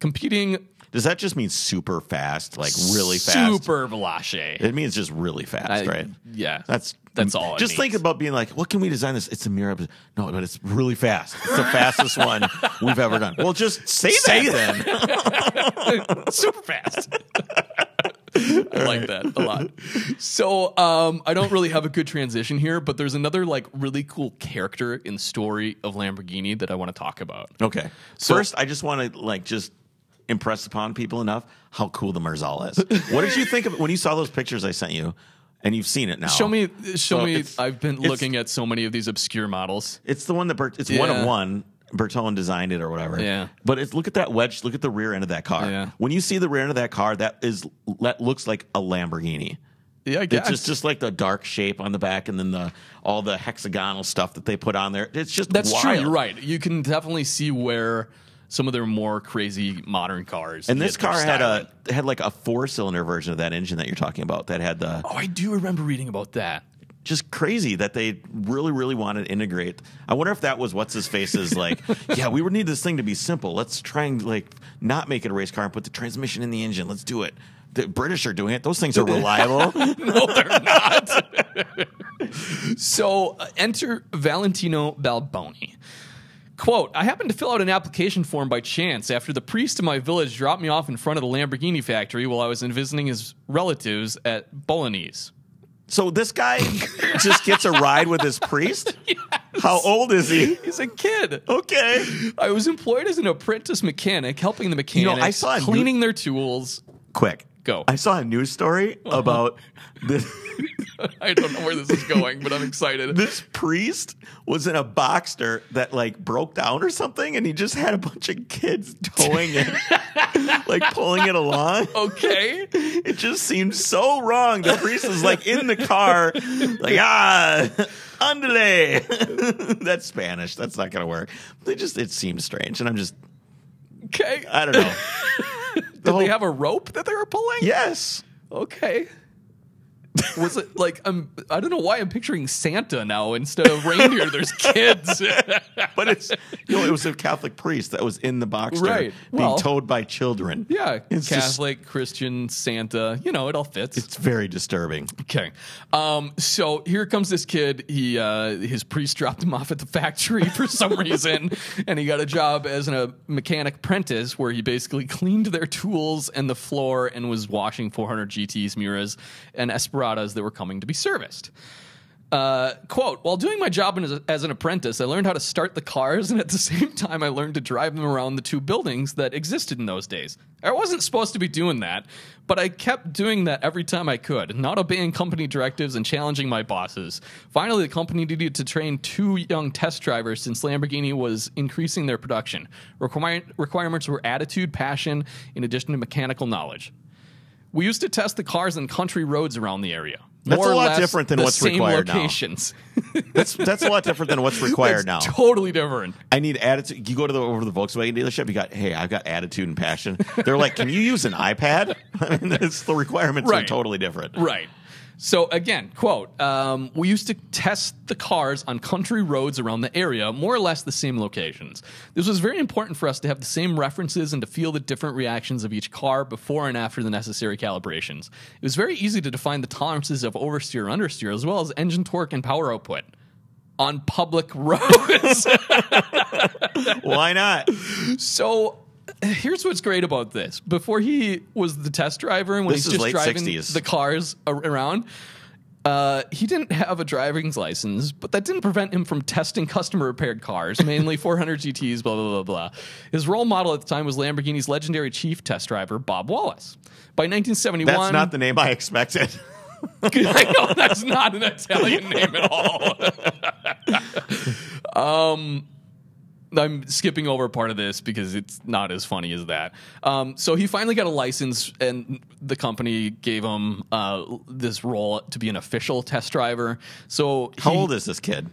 competing Does that just mean super fast, like really fast? Super Veloce. It means just really fast, I- right? Yeah, That's that's all. Just think about being like, what can we design this? It's a mirror. No, but it's really fast. It's the fastest one we've ever done. Well, just say, Say that then. super fast. I like that a lot. So um, I don't really have a good transition here, but there's another like really cool character in the story of Lamborghini that I want to talk about. Okay. First, I just want to like just impress upon people enough how cool the Marzal is. What did you think of when you saw those pictures I sent you? And you've seen it now. Show me, show So me. I've been looking at so many of these obscure models. It's the one that Bert, it's one of one. Bertone designed it or whatever. Yeah. But it's look at that wedge. Look at the rear end of that car. Yeah. When you see the rear end of that car, that is that looks like a Lamborghini. Yeah, I It's just just like the dark shape on the back, and then the all the hexagonal stuff that they put on there. It's just That's true. You're right. You can definitely see where some of their more crazy modern cars. And this car had a had like a four cylinder version of that engine that you're talking about. That had the Oh, I do remember reading about that. Just crazy that they really really wanted to integrate. I wonder if that was what's his face is like. yeah, we would need this thing to be simple. Let's try and like not make it a race car and put the transmission in the engine. Let's do it. The British are doing it. Those things are reliable. no, they're not. so uh, enter Valentino Balboni. Quote, I happened to fill out an application form by chance after the priest in my village dropped me off in front of the Lamborghini factory while I was visiting his relatives at Bolognese. So this guy just gets a ride with his priest. How old is he? He's a kid. Okay. I was employed as an apprentice mechanic, helping the mechanics, I saw a new- cleaning their tools. Quick. Go. I saw a news story about this. I don't know where this is going, but I'm excited. this priest was in a Boxster that like broke down or something, and he just had a bunch of kids towing it, like pulling it along. Okay. It just seemed so wrong. The priest is like in the car, like ah. That's Spanish. That's not gonna work. They just it seems strange, and I'm just Okay. I don't know. Did whole- they have a rope that they were pulling? yes. Okay. Was it like I'm? I don't know why I'm picturing Santa now instead of reindeer. There's kids. But it's you know it was a Catholic priest that was in the box, Right. being Well- towed by children. yeah, It's just- Catholic, Christian, Santa. You know, it all fits. It's very disturbing. Okay. Um, so here comes this kid. He uh, his priest dropped him off at the factory for some reason, and he got a job as a mechanic apprentice where he basically cleaned their tools and the floor and was washing 400 GTs, Miuras, and That were coming to be serviced. Uh, quote, while doing my job as, as an apprentice, I learned how to start the cars, and at the same time, I learned to drive them around the two buildings that existed in those days. I wasn't supposed to be doing that, but I kept doing that every time I could, not obeying company directives and challenging my bosses. Finally, the company needed to train two young test drivers since Lamborghini was increasing their production. Require- requirements were attitude, passion, in addition to mechanical knowledge. We used to test the cars on country roads around the area. That's More a lot different than what's required now. locations. That's that's a lot different than what's required It's now. Totally different. I need attitude. You go to the over to the Volkswagen dealership. You got, hey, I've got attitude and passion. They're like, can you use an iPad? I mean, it's, the requirements are Right. totally different. Right. So again, quote: um, We used to test the cars on country roads around the area, more or less the same locations. This was very important for us to have the same references and to feel the different reactions of each car before and after the necessary calibrations. It was very easy to define the tolerances of oversteer, understeer, as well as engine torque and power output on public roads. Why not? So here's what's great about this. Before he was the test driver and when This he's just driving 60s. the cars around, uh, he didn't have a driving license, but that didn't prevent him from testing customer repaired cars, mainly 400 GTs, blah, blah, blah, blah. His role model at the time was Lamborghini's legendary chief test driver, Bob Wallace. By 1971, That's not the name I expected. I know that's not an Italian name at all. um, I'm skipping over part of this because it's not as funny as that. Um, so he finally got a license, and the company gave him uh, this role to be an official test driver. So How he- old is this kid?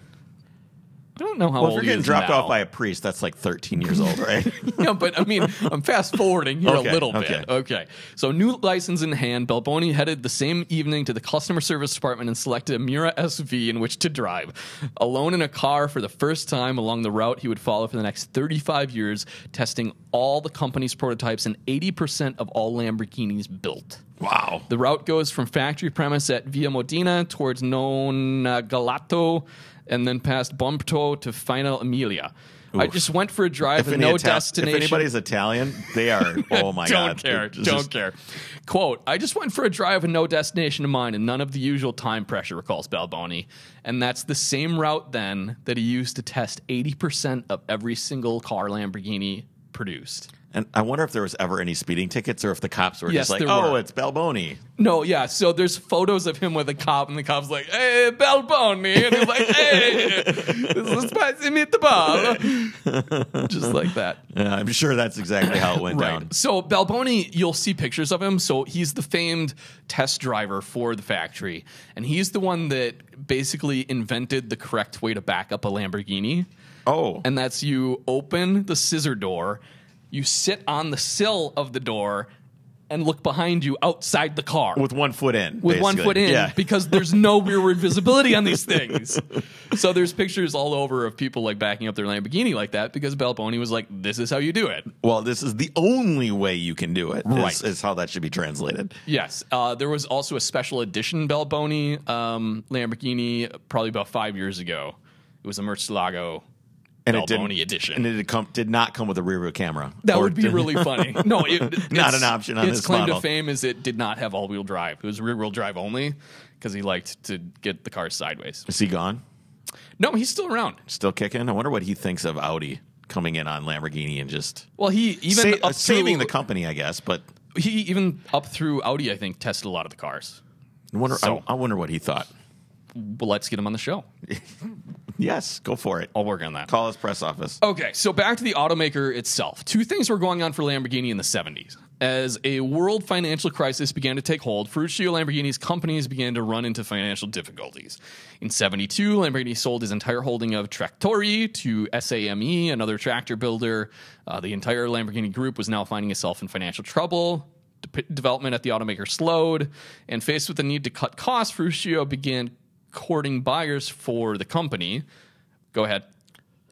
I don't know how Well, if old you're he getting dropped now. off by a priest, that's like 13 years old, right? no, but I mean, I'm fast forwarding here Okay, a little okay. bit. Okay. So, new license in hand, Balboni headed the same evening to the customer service department and selected a Miura SV in which to drive. Alone in a car for the first time along the route he would follow for the next 35 years, testing all the company's prototypes and 80% of all Lamborghinis built. Wow. The route goes from factory premise at Via Modena towards Non Galato and then past Bomporto to Finale Emilia. I just went for a drive with no Ital- destination. if anybody's Italian, they are. Oh my don't god! care. Don't just- care. Quote, I just went for a drive with no destination in mind and none of the usual time pressure, recalls Balboni. And that's the same route then that he used to test 80% of every single car Lamborghini produced. And I wonder if there was ever any speeding tickets, or if the cops were Yes, just like, "Oh, were. it's Balboni." No, yeah. So there's photos of him with a cop, and the cop's like, "Hey, Balboni," and he's like, "Hey, this is spicy meatball," just like that. Yeah, I'm sure that's exactly how it went down. So Balboni, you'll see pictures of him. So he's the famed test driver for the factory, and he's the one that basically invented the correct way to back up a Lamborghini, Oh, and that's you open the scissor door, you sit on the sill of the door, and look behind you outside the car with one foot in. with one foot in Yeah. because there's no rearward visibility on these things. So there's pictures all over of people like backing up their Lamborghini like that because Balboni was like, "This is how you do it." well, this is the only way you can do it. Right. Is, is how that should be translated. Yes, uh, there was also a special edition Balboni um, Lamborghini probably about five years ago. It was a Murcielago And it Balboni didn't, edition. and it did, come, did not come with a rear view camera. that Or would be did- really funny. No, it, it's- Not an option on its this claim model. to fame is it did not have all wheel drive. It was rear wheel drive only because he liked to get the cars sideways. Is he gone? No, he's still around. Still kicking? I wonder what he thinks of Audi coming in on Lamborghini and just Well, he even sa- up saving through- the company, I guess. But he even up through Audi, I think, tested a lot of the cars. I wonder, So- I, I wonder what he thought. Well, let's get him on the show. Yes, go for it. I'll work on that. Call his press office. Okay, so back to the automaker itself. Two things were going on for Lamborghini in the 70s. As a world financial crisis began to take hold, Ferruccio Lamborghini's companies began to run into financial difficulties. In 72, Lamborghini sold his entire holding of Trattori to SAME, another tractor builder. Uh, the entire Lamborghini group was now finding itself in financial trouble. De- development at the automaker slowed, and faced with the need to cut costs, Ferruccio began courting buyers for the company. Go ahead.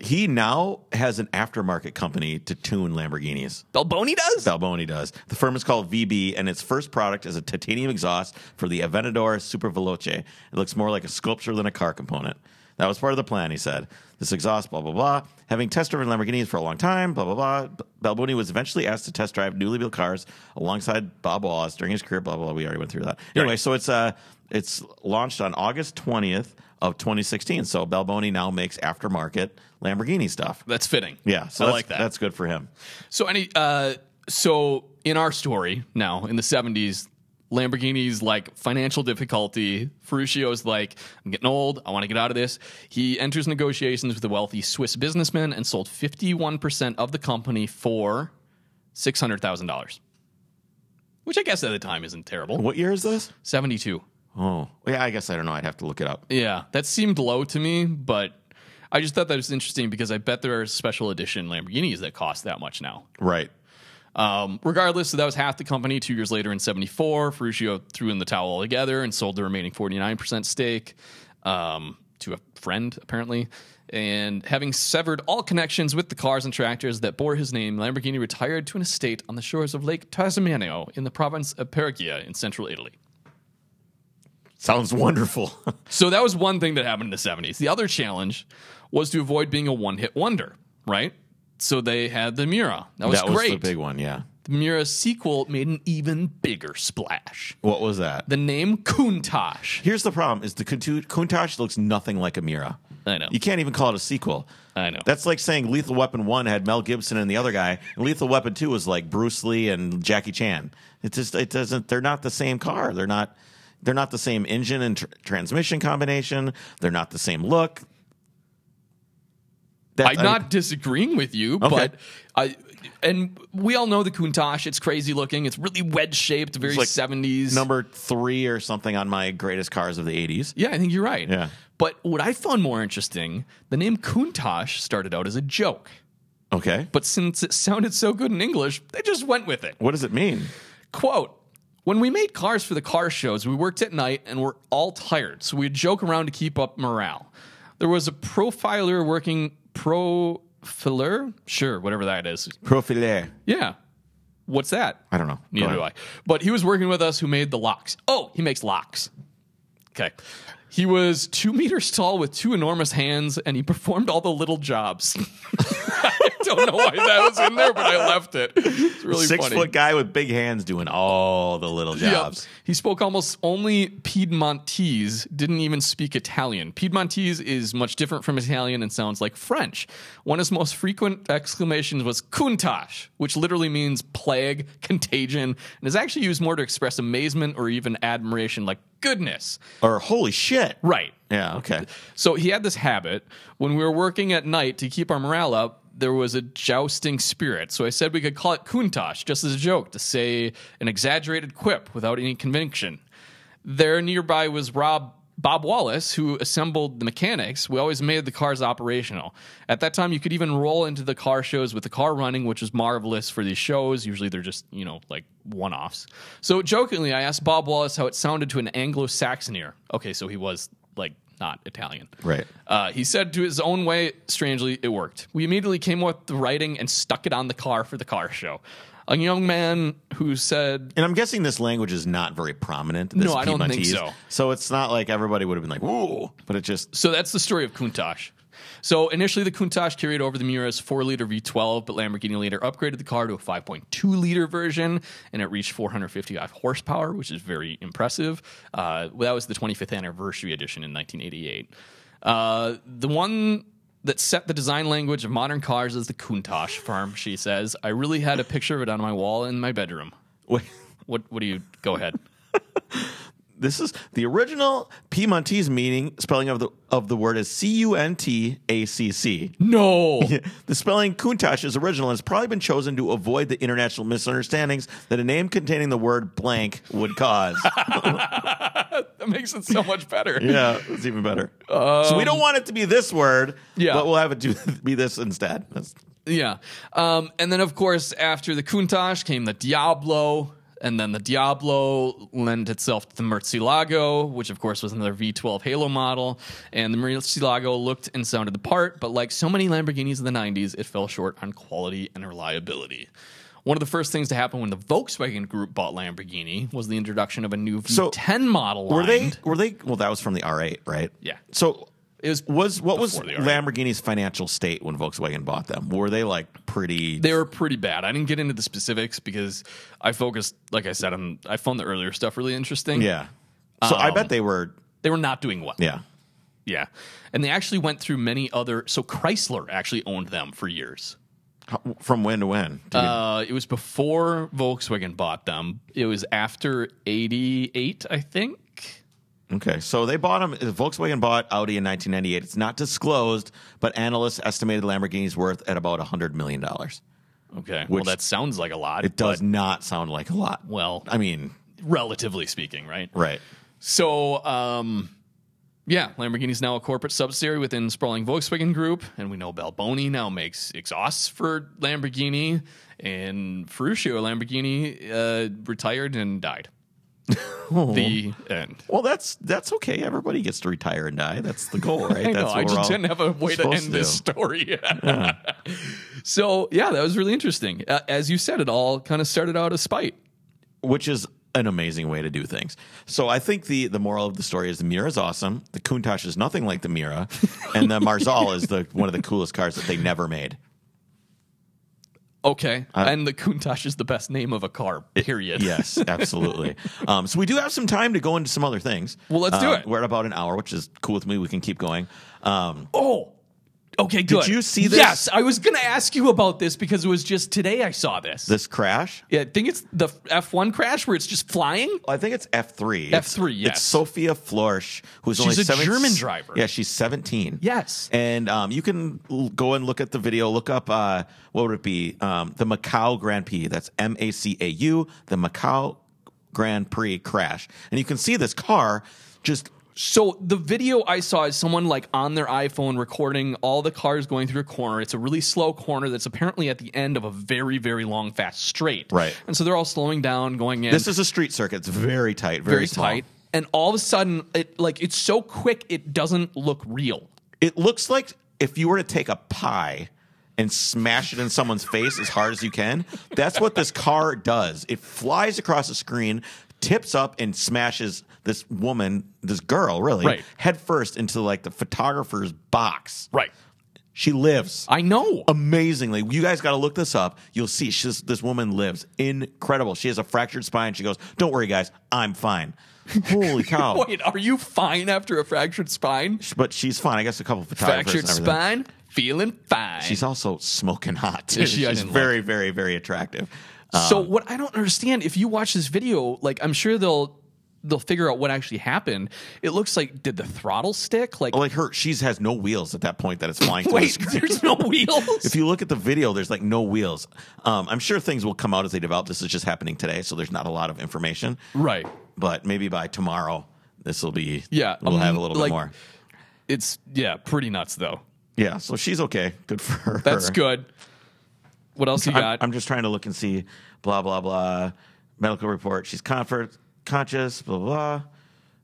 He now has an aftermarket company to tune Lamborghinis. Balboni does? Balboni does. The firm is called VB, and its first product is a titanium exhaust for the Aventador Super Veloce. It looks more like a sculpture than a car component. That was part of the plan, he said. This exhaust, blah, blah, blah. Having test driven Lamborghinis for a long time, blah, blah, blah. Balboni was eventually asked to test drive newly built cars alongside Bob Wallace during his career, blah, blah, blah. We already went through that. Anyway, Right. so it's uh it's launched on August 20th of 2016. So Balboni now makes aftermarket Lamborghini stuff. That's fitting. Yeah, so I that's, like that. That's good for him. So any uh so in our story now in the 70s Lamborghini's like financial difficulty. Ferruccio's like, I'm getting old. I want to get out of this. He enters negotiations with a wealthy Swiss businessman and sold 51% of the company for $600,000. Which I guess at the time isn't terrible. What year is this? 72. Oh, yeah. I guess I don't know. I'd have to look it up. Yeah, that seemed low to me, but I just thought that was interesting because I bet there are special edition Lamborghinis that cost that much now. Right. Um, regardless, so that was half the company. Two years later, in '74, Ferruccio threw in the towel altogether and sold the remaining 49% stake um, to a friend, apparently. And having severed all connections with the cars and tractors that bore his name, Lamborghini retired to an estate on the shores of Lake Trasimeno in the province of Perugia in central Italy. Sounds wonderful. So that was one thing that happened in the 70s. The other challenge was to avoid being a one hit wonder, right? So they had the Miura. That was great. that was great. the big one. Yeah. the Miura sequel made an even bigger splash. What was that? The name Countach. Here's the problem: is the Countach looks nothing like a Miura. I know. You can't even call it a sequel. I know. That's like saying Lethal Weapon One had Mel Gibson and the other guy, and Lethal Weapon Two was like Bruce Lee and Jackie Chan. It just it doesn't. They're not the same car. They're not. They're not the same engine and tr- transmission combination. They're not the same look. That- I'm not disagreeing with you, Okay. but I and we all know the Countach. It's crazy looking. It's really wedge shaped, very like 70s. number three or something on my greatest cars of the '80s. yeah, I think you're right. Yeah. But what I found more interesting, the name Countach started out as a joke. Okay, But since it sounded so good in English, they just went with it. what does it mean? Quote When we made cars for the car shows, we worked at night and were all tired, so we'd joke around to keep up morale. There was a profiler working profiler? Sure, whatever that is. Profiler. Yeah. What's that? I don't know. Neither do I. But he was working with us who made the locks. Oh, he makes locks. Okay. He was two meters tall with two enormous hands, and he performed all the little jobs. I don't know why that was in there, but I left it. It's really Six funny. foot guy with big hands doing all the little Yep. jobs. He spoke almost only Piedmontese, didn't even speak Italian. Piedmontese is much different from Italian and sounds like French. One of his most frequent exclamations was Countach, which literally means plague, contagion, and is actually used more to express amazement or even admiration, like goodness. Or holy shit. Right. Yeah. Okay. So he had this habit when we were working at night to keep our morale up. There was a jousting spirit, so I said we could call it Countach just as a joke to say an exaggerated quip without any conviction. There nearby was Rob Bob Wallace, who assembled the mechanics. We always made the cars operational. At that time, you could even roll into the car shows with the car running, which was marvelous for these shows. Usually, they're just you know like one offs. So jokingly, I asked Bob Wallace how it sounded to an Anglo-Saxon ear. Okay, so he was like not Italian. Right. Uh, he said to his own way, strangely, it worked. We immediately came up with the writing and stuck it on the car for the car show. A young man who said, And I'm guessing this language is not very prominent. This No, I don't think Piedmontese. so. So it's not like everybody would have been like, "Whoa!" But it just so that's the story of Countach. So initially, the Countach carried over the Miura's 4 liter V12, but Lamborghini later upgraded the car to a 5.2 liter version, and it reached 455 horsepower, which is very impressive. Uh, that was the 25th anniversary edition in 1988. Uh, the one that set the design language of modern cars is the Countach farm, she says. I really had a picture of it on my wall in my bedroom. wait. What, what do you, go ahead. This is the original Piedmontese meaning spelling of the of the word is C U N T A C C. No. The spelling Countach is original and has probably been chosen to avoid the international misunderstandings that a name containing the word blank would cause. that makes it so much better. yeah, it's even better. so we don't want it to be this word, Yeah. but we'll have it do, be this instead. That's, Yeah. Um, and then, of course, after the Countach came the Diablo. And then the Diablo lent itself to the Murcielago, which of course was another V12 Halo model. And the Murcielago looked and sounded the part, but like so many Lamborghinis of the 90s, it fell short on quality and reliability. One of the first things to happen when the Volkswagen Group bought Lamborghini was the introduction of a new So, V10 model. were they were they well that was from the R8, right? Yeah. So It was Was what was before the R8. Lamborghini's financial state when Volkswagen bought them? Were they like pretty? they were pretty bad. I didn't get into the specifics because I focused, like I said, on I found the earlier stuff really interesting. yeah. So I Um, bet they were. They were not doing well. Yeah. Yeah. And they actually went through many other so Chrysler actually owned them for years. From when to when? Uh, it was before Volkswagen bought them. It was after 88, I think. Okay, so they bought them. Volkswagen bought Audi in 1998. It's not disclosed, but analysts estimated Lamborghini's worth at about 100 million dollars. Okay. well, that sounds like a lot. It does not sound like a lot. well, I mean, relatively speaking, right? right? So, um, yeah, Lamborghini's now a corporate subsidiary within sprawling Volkswagen Group, and we know Balboni now makes exhausts for Lamborghini, and Ferruccio Lamborghini uh, retired and died. The end. Well, that's that's okay. Everybody gets to retire and die. That's the goal, right? I know. I just didn't have a way to end this do. story. so, yeah, that was really interesting. Uh, as you said, it all kind of started out as spite. which is an amazing way to do things. So I think the the moral of the story is the Miura is awesome. The Countach is nothing like the Miura, and the Marzal is the one of the coolest cars that they never made. Okay. Uh, and the Countach is the best name of a car, period. Yes, absolutely. um, so we do have some time to go into some other things. Well, let's do Um, it. We're at about an hour, which is cool with me. We can keep going. Um, Oh, okay, good. Did you see this? Yes, I was going to ask you about this because it was just today I saw this. this crash. yeah, I think it's the F1 crash where it's just flying. I think it's F three. F3, yes. It's Sophia Florsch, who's She's only a seven- German driver. Yeah, she's seventeen. Yes. and um, you can l- go and look at the video. Look up uh, what would it be? Um, the Macau Grand Prix. That's M A C A U. The Macau Grand Prix crash, and you can see this car just So the video I saw is someone like on their iPhone recording all the cars going through a corner. It's a really slow corner that's apparently at the end of a very, very long, fast straight. Right. And so they're all slowing down, going in. This is a street circuit. It's very tight, very, very tight. And all of a sudden, it like it's so quick, it doesn't look real. It looks like if you were to take a pie and smash it in someone's face as hard as you can. That's what this car does. It flies across the screen, tips up, and smashes this woman, this girl, really, Right. head first into like the photographer's box. Right. She lives. I know. Amazingly, you guys got to look this up. You'll see she's, this woman lives. Incredible. She has a fractured spine. She goes, "Don't worry, guys, I'm fine." Holy cow! Wait, are you fine after a fractured spine? But she's fine. I guess a couple photographers. Fractured and spine, feeling fine. She's also smoking hot. Too. She? She's very, very, very attractive. Um, so what I don't understand, if you watch this video, like I'm sure they'll they'll figure out what actually happened. It looks like did the throttle stick? Like like her, she's has no wheels at that point that it's flying. wait, there's no wheels. If you look at the video, there's like no wheels. Um, I'm sure things will come out as they develop. This is just happening today, so there's not a lot of information. right. But maybe by tomorrow, this will be. Yeah, we'll um, have a little like- bit more. It's yeah, pretty nuts though. Yeah, so she's okay. Good for her. That's good. What else you I'm, got? I'm just trying to look and see. Blah blah blah. Medical report. She's comfort conscious. Blah blah.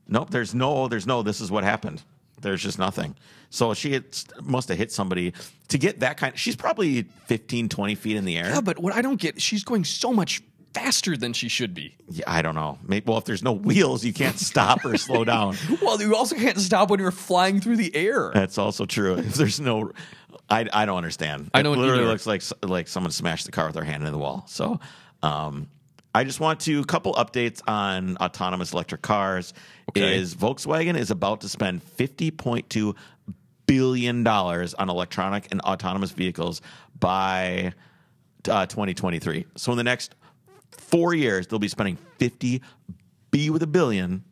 Nope. There's no. There's no. This is what happened. There's just nothing. So she had, must have hit somebody to get that kind. She's probably 15, 20 feet in the air. yeah, but what I don't get, she's going so much faster than she should be. Yeah, I don't know. Maybe, well, if there's no wheels, you can't stop or slow down. Well, you also can't stop when you're flying through the air. That's also true. If there's no, I, I don't understand. I don't It literally either. looks like like someone smashed the car with their hand in the wall. So, um, I just want to couple updates on autonomous electric cars. Okay. Is Volkswagen is about to spend fifty point two billion dollars on electronic and autonomous vehicles by uh, 2023. So in the next four years, they'll be spending 50 B with a billion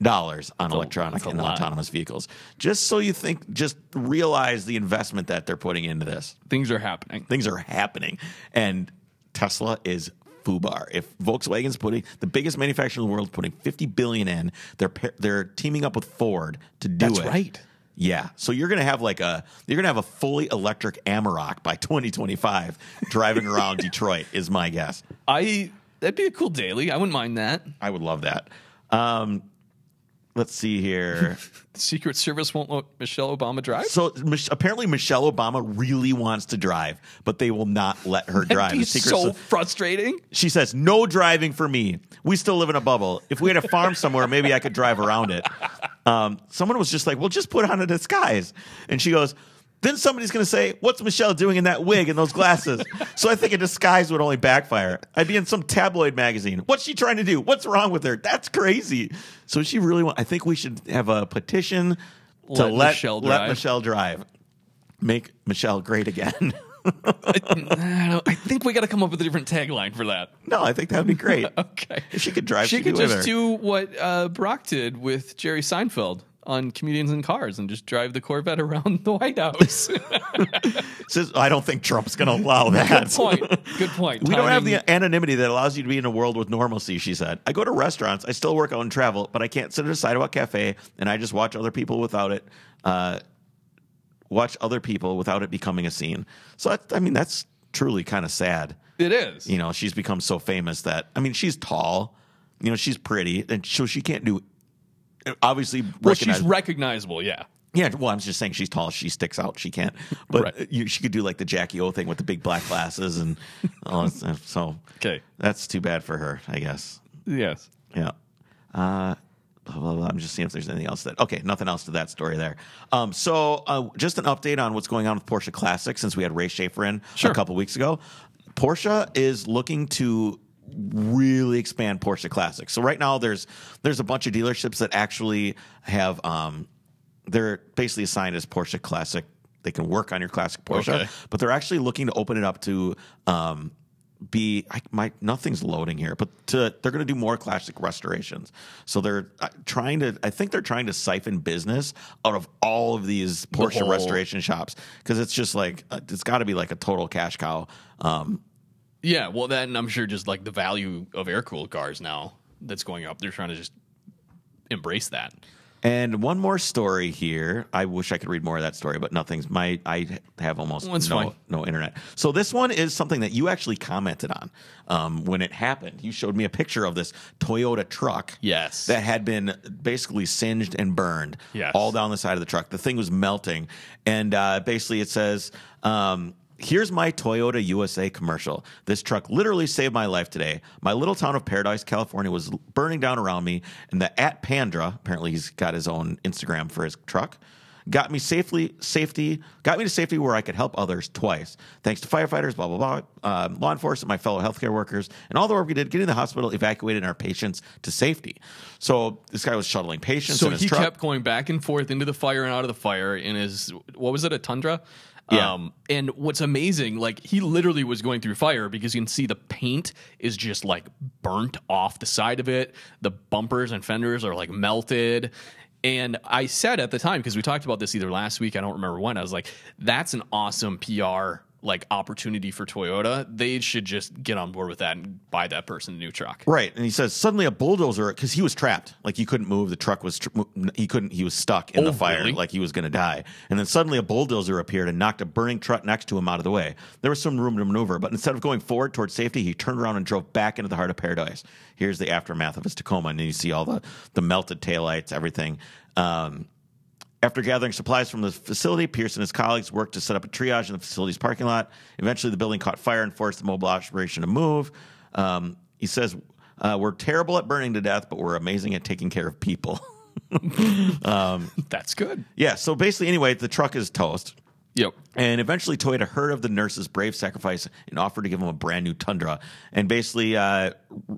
dollars on electronic and lot. autonomous vehicles. Just so you think, just realize the investment that they're putting into this. Things are happening. Things are happening, and Tesla is foobar. If Volkswagen's putting the biggest manufacturer in the world, putting 50 billion in, they're they're teaming up with Ford to do That's it. right. Yeah, so you're gonna have like a you're gonna have a fully electric Amarok by 2025 driving around Detroit is my guess. I that'd be a cool daily. I wouldn't mind that. I would love that. Um, let's see here. Secret Service won't let Michelle Obama drive. so Mich- apparently Michelle Obama really wants to drive, but they will not let her drive. That'd be Secret so Ser- frustrating. she says, "No driving for me. We still live in a bubble. If we had a farm somewhere, maybe I could drive around it." um, someone was just like, "Well, just put on a disguise," and she goes. Then somebody's going to say, "What's Michelle doing in that wig and those glasses?" so I think a disguise would only backfire. I'd be in some tabloid magazine. What's she trying to do? What's wrong with her? That's crazy. So she really want. I think we should have a petition to Let let Michelle let drive. Michelle drive. Make Michelle great again. I, don't- I think we got to come up with a different tagline for that. no, I think that'd be great. Okay. If she could drive, She she'd could just her. do what uh, Barack did with Jerry Seinfeld on Comedians in Cars and just drive the Corvette around the White House. Says, I don't think Trump's going to allow that. Good point. Good point. We don't have the anonymity that allows you to be in a world with normalcy, she said. I go to restaurants, I still work out and travel, but I can't sit at a sidewalk cafe and I just watch other people without it, uh, watch other people without it becoming a scene. So, that, I mean, that's truly kind of sad. It is. You know, she's become so famous that, I mean, she's tall, you know, she's pretty, and so she can't do, obviously, well, she's recognizable. Yeah. yeah, well, I'm just saying she's tall. She sticks out. She can't. But Right. you, she could do like the Jackie O thing with the big black glasses, and all that stuff. so Okay. that's too bad for her, I guess. Yes. Yeah. Uh, blah, blah, blah. I'm just seeing if there's anything else that. Okay, nothing else to that story there. Um, so uh, just an update on what's going on with Porsche Classic since we had Ray Schaefer in Sure. a couple weeks ago. Porsche is looking to really expand Porsche Classic. So right now there's there's a bunch of dealerships that actually have um, they're basically assigned as Porsche Classic. They can work on your classic Porsche, Okay. but they're actually looking to open it up to um, be I, my nothing's loading here, but to, they're going to do more classic restorations. So they're uh, trying to. I think they're trying to siphon business out of all of these Porsche whole- restoration shops because it's just like uh, it's got to be like a total cash cow. Um, Yeah. Well, then I'm sure just like the value of air cooled cars now that's going up, they're trying to just embrace that. and one more story here. I wish I could read more of that story, but nothing's. My I have almost no fine. no internet. So this one is something that you actually commented on um, when it happened. You showed me a picture of this Toyota truck. Yes. that had been basically singed and burned Yes. all down the side of the truck. The thing was melting, and uh, basically it says. Um, Here's my Toyota USA commercial. This truck literally saved my life today. My little town of Paradise, California was burning down around me, and the at Pandra, apparently he's got his own Instagram for his truck, got me safely safety got me to safety where I could help others twice. Thanks to firefighters, blah blah blah, um, law enforcement, my fellow healthcare workers, and all the work we did getting the hospital evacuated and our patients to safety. So this guy was shuttling patients So in his he truck. kept going back and forth into the fire and out of the fire in his what was it a Tundra? Yeah. Um, and what's amazing, like he literally was going through fire because you can see the paint is just like burnt off the side of it. The bumpers and fenders are like melted. And I said at the time because we talked about this either last week, I don't remember when. I was like, "That's an awesome PR like opportunity for Toyota. They should just get on board with that and buy that person a new truck." Right, and he says suddenly a bulldozer because he was trapped, like he couldn't move. The truck was tr- he couldn't. He was stuck in Oh, the fire, really? like he was going to die. And then suddenly a bulldozer appeared and knocked a burning truck next to him out of the way. There was some room to maneuver, but instead of going forward towards safety, he turned around and drove back into the heart of paradise. Here's the aftermath of his Tacoma, and then you see all the the melted taillights, everything. Um, after gathering supplies from the facility, Pierce and his colleagues worked to set up a triage in the facility's parking lot. Eventually, the building caught fire and forced the mobile operation to move. Um, he says, uh, We're terrible at burning to death, but we're amazing at taking care of people. That's good. yeah, so basically, anyway, the truck is toast. Yep. And eventually, Toyota heard of the nurse's brave sacrifice and offered to give him a brand new Tundra. And basically uh,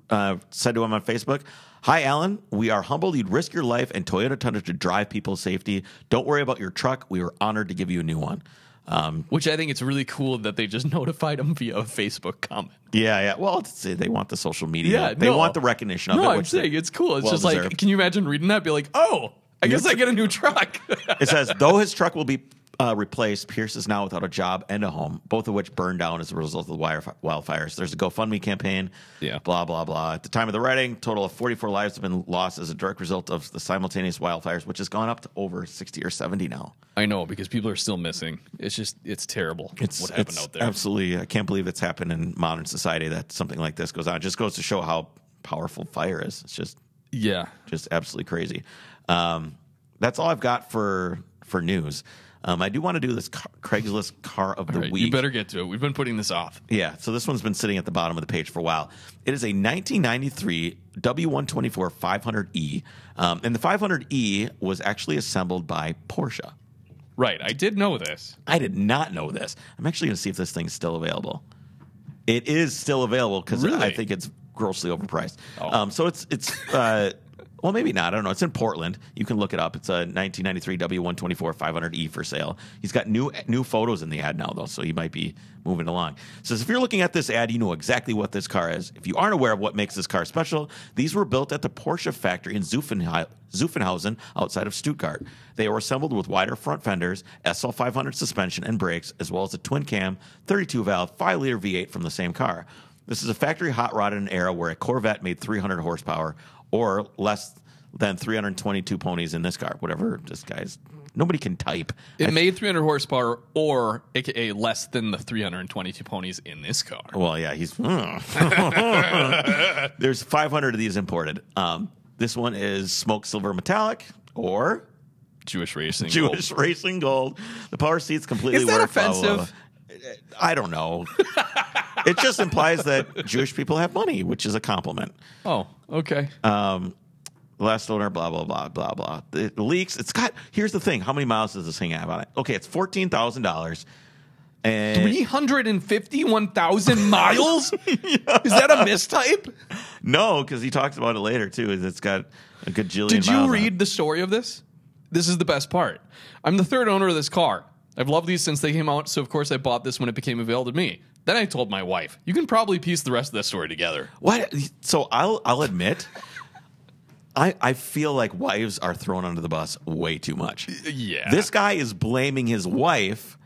uh, said to him on Facebook, Hi, Alan. We are humbled you'd risk your life and Toyota Tundra to drive people's safety. Don't worry about your truck. We were honored to give you a new one. Um, Which I think it's really cool that they just notified him via a Facebook comment. yeah, yeah. Well, it's, they want the social media. Yeah, they no. want the recognition of No, it. I'm which saying it's cool. It's just well-deserved. like, can you imagine reading that? Be like, oh, I guess I get a new truck. It says, though his truck will be uh, replaced, Pierce is now without a job and a home, both of which burned down as a result of the wire- wildfires. There's a GoFundMe campaign. Yeah. Blah, blah, blah. At the time of the writing, total of 44 lives have been lost as a direct result of the simultaneous wildfires, which has gone up to over 60 or 70 now. I know because people are still missing. It's just, it's terrible. It's what happened it's out there. Absolutely. I can't believe it's happened in modern society that something like this goes on. It just goes to show how powerful fire is. It's just Yeah. just absolutely crazy. Um, that's all I've got for for news. Um, I do want to do this car, Craigslist car of the right, week. you better get to it. We've been putting this off. Yeah, so this one's been sitting at the bottom of the page for a while. It is a 1993 W124 500E, um, and the 500E was actually assembled by Porsche. Right. I did know this. I did not know this. I'm actually going to see if this thing's still available. It is still available because Really? I think it's grossly overpriced. Oh. Um, so it's it's uh, well maybe not. I don't know. It's in Portland. You can look it up. It's a 1993 W124 500E for sale. He's got new new photos in the ad now though, so he might be moving along. Says if you're looking at this ad, you know exactly what this car is. If you aren't aware of what makes this car special, these were built at the Porsche factory in Zuffenhau- Zuffenhausen outside of Stuttgart. They were assembled with wider front fenders, SL500 suspension and brakes, as well as a twin cam 32 valve 5 liter V8 from the same car. This is a factory hot rod in an era where a Corvette made 300 horsepower or less than 322 ponies in this car. Whatever this guy's. Nobody can type. It made 300 horsepower, or AKA less than the 322 ponies in this car. Well, yeah, he's. There's 500 of these imported. Um, this one is smoke silver metallic or Jewish racing. Jewish racing gold. The power seats completely Is that offensive? I don't know. it just implies that Jewish people have money, which is a compliment. Oh, okay. Um, last owner, blah blah blah blah blah. It leaks. It's got. Here's the thing. How many miles does this thing have on it? Okay, it's fourteen thousand dollars. And 351,000 miles? Is that a mistype? no, because he talks about it later too. Is it's got a gajillion. Did you read the story of this? This is the best part. I'm the third owner of this car. I've loved these since they came out, so of course I bought this when it became available to me. Then I told my wife, "You can probably piece the rest of this story together." What? So I'll I'll admit. I, I feel like wives are thrown under the bus way too much. Yeah. This guy is blaming his wife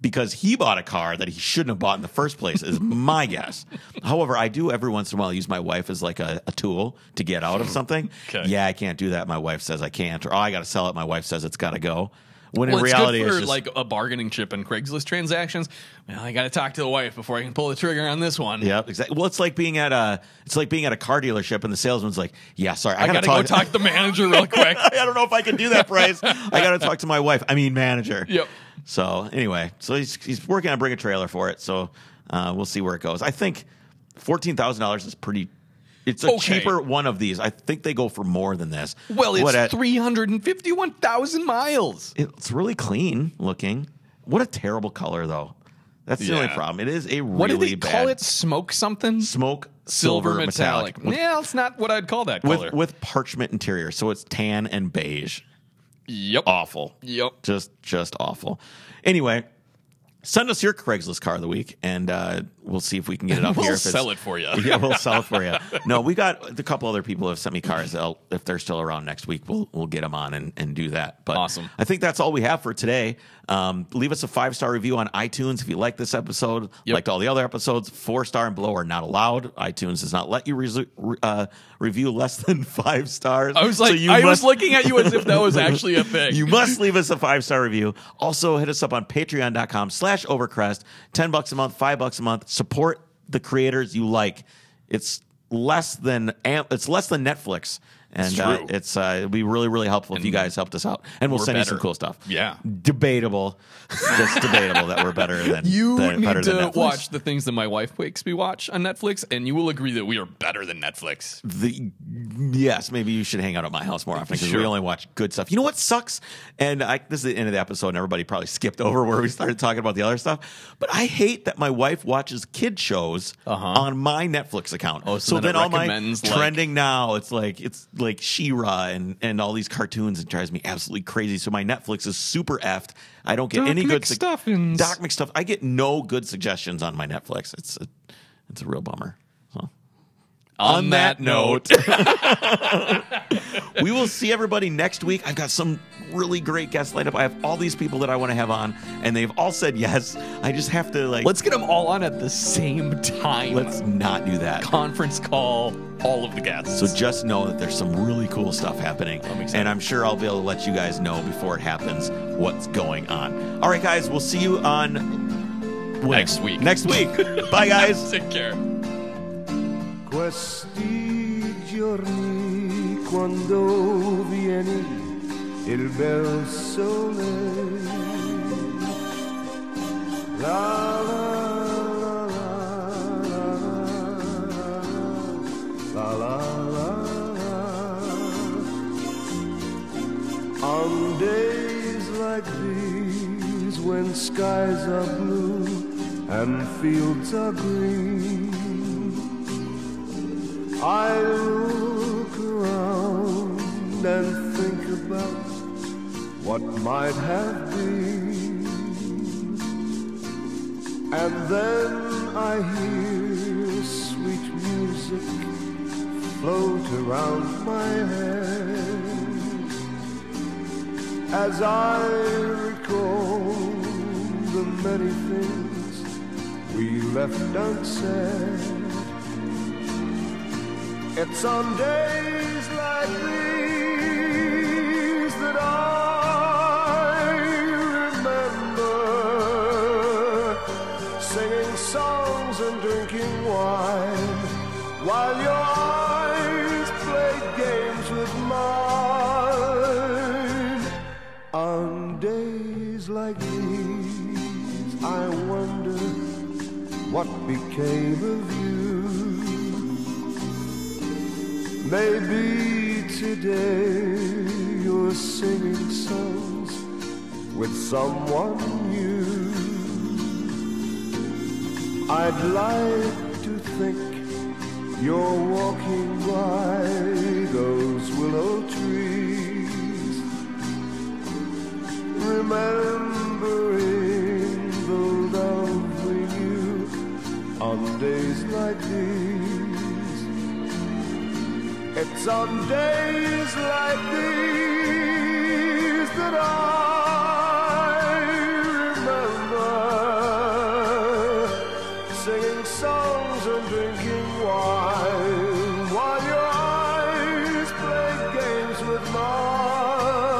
because he bought a car that he shouldn't have bought in the first place, is my guess. However, I do every once in a while use my wife as like a, a tool to get out of something. Okay. Yeah, I can't do that. My wife says I can't, or oh, I got to sell it. My wife says it's got to go. When Well, in it's reality, good for it's like a bargaining chip in Craigslist transactions. Well, I got to talk to the wife before I can pull the trigger on this one. yeah, exactly. Well, it's like being at a it's like being at a car dealership and the salesman's like, "Yeah, sorry, I, I got to to go talk to the manager real quick. I don't know if I can do that price. I got to talk to my wife. I mean, manager. Yep. So anyway, so he's he's working on bring a trailer for it. So uh, we'll see where it goes. I think fourteen thousand dollars is pretty. It's a Okay. cheaper one of these. I think they go for more than this. Well, it's What 351,000 miles. it's really clean looking. What a terrible color, though. That's the only problem. It is a really What did they bad call it? Smoke something? smoke silver, metallic, with, yeah, it's not what I'd call that color. with with parchment interior. So it's tan and beige. yep. Awful. Yep. just just awful. Anyway, send us your Craigslist car of the week, and uh, we'll see if we can get it up We'll here. It's- sell it for you. yeah, we'll sell it for you. No, we got a couple other people who have sent me cars. They'll, if they're still around next week, we'll we'll get them on and, and do that. But Awesome. I think that's all we have for today. Um, leave us a five star review on iTunes if you like this episode. Yep. Liked all the other episodes. Four star and below are not allowed. iTunes does not let you resu- re- uh, review less than five stars. I was So like, you I must- was looking at you as if that was actually a thing. you must leave us a five star review. Also, hit us up on patreon.com slash overcrest. 10 bucks a month, 5 bucks a month. Support the creators you like. It's less than it's less than Netflix. And It's uh, it's uh, it'd be really really helpful if you guys helped us out, and we'll send you some cool stuff. Yeah. debatable. It's debatable that we're better than You than, need better to watch the things that my wife makes me watch on Netflix, and you will agree that we are better than Netflix. the yes, maybe you should hang out at my house more often because Sure. we only watch good stuff. You know what sucks? And I, this is the end of the episode, and everybody probably skipped over where we started talking about the other stuff. But I hate that my wife watches kid shows on my Netflix account. Uh-huh. Oh, so then then all my like- trending now, it's like it's like She-Ra and and all these cartoons. It drives me absolutely crazy. So my Netflix is super effed. I don't get Doc any good sug- McStuffins. Doc McStuff. I get no good suggestions on my Netflix. It's a, it's a real bummer. On, that note, we will see everybody next week. I've got some really great guests lined up. I have all these people that I want to have on, and they've all said yes. I just have to like let's get them all on at the same time. let's not do that. conference call all of the guests. So just know that there's some really cool stuff happening, and I'm sure I'll be able to let you guys know before it happens what's going on. All right, guys, we'll see you on when? Next week. Next week. Bye, guys. Take care. Questi giorni quando vieni il bel sole La la la la la la la On days like these when skies are blue and fields are green I look around and think about what might have been. And then I hear sweet music float around my head as I recall the many things we left unsaid. It's on days like these that I remember singing songs and drinking wine while your eyes played games with mine. On days like these, I wonder what became of you. Maybe today you're singing songs with someone new. I'd like to think you're walking by those willow trees, remembering the love we knew on days like these. It's on days like these that I remember singing songs and drinking wine while your eyes played games with mine.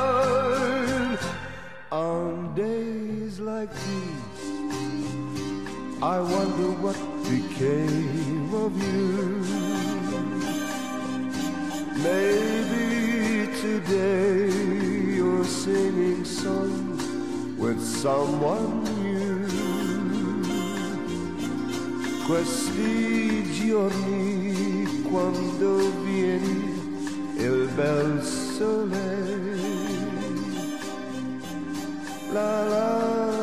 On days like these, I wonder someone new. Questi giorni quando vieni il bel sole. La la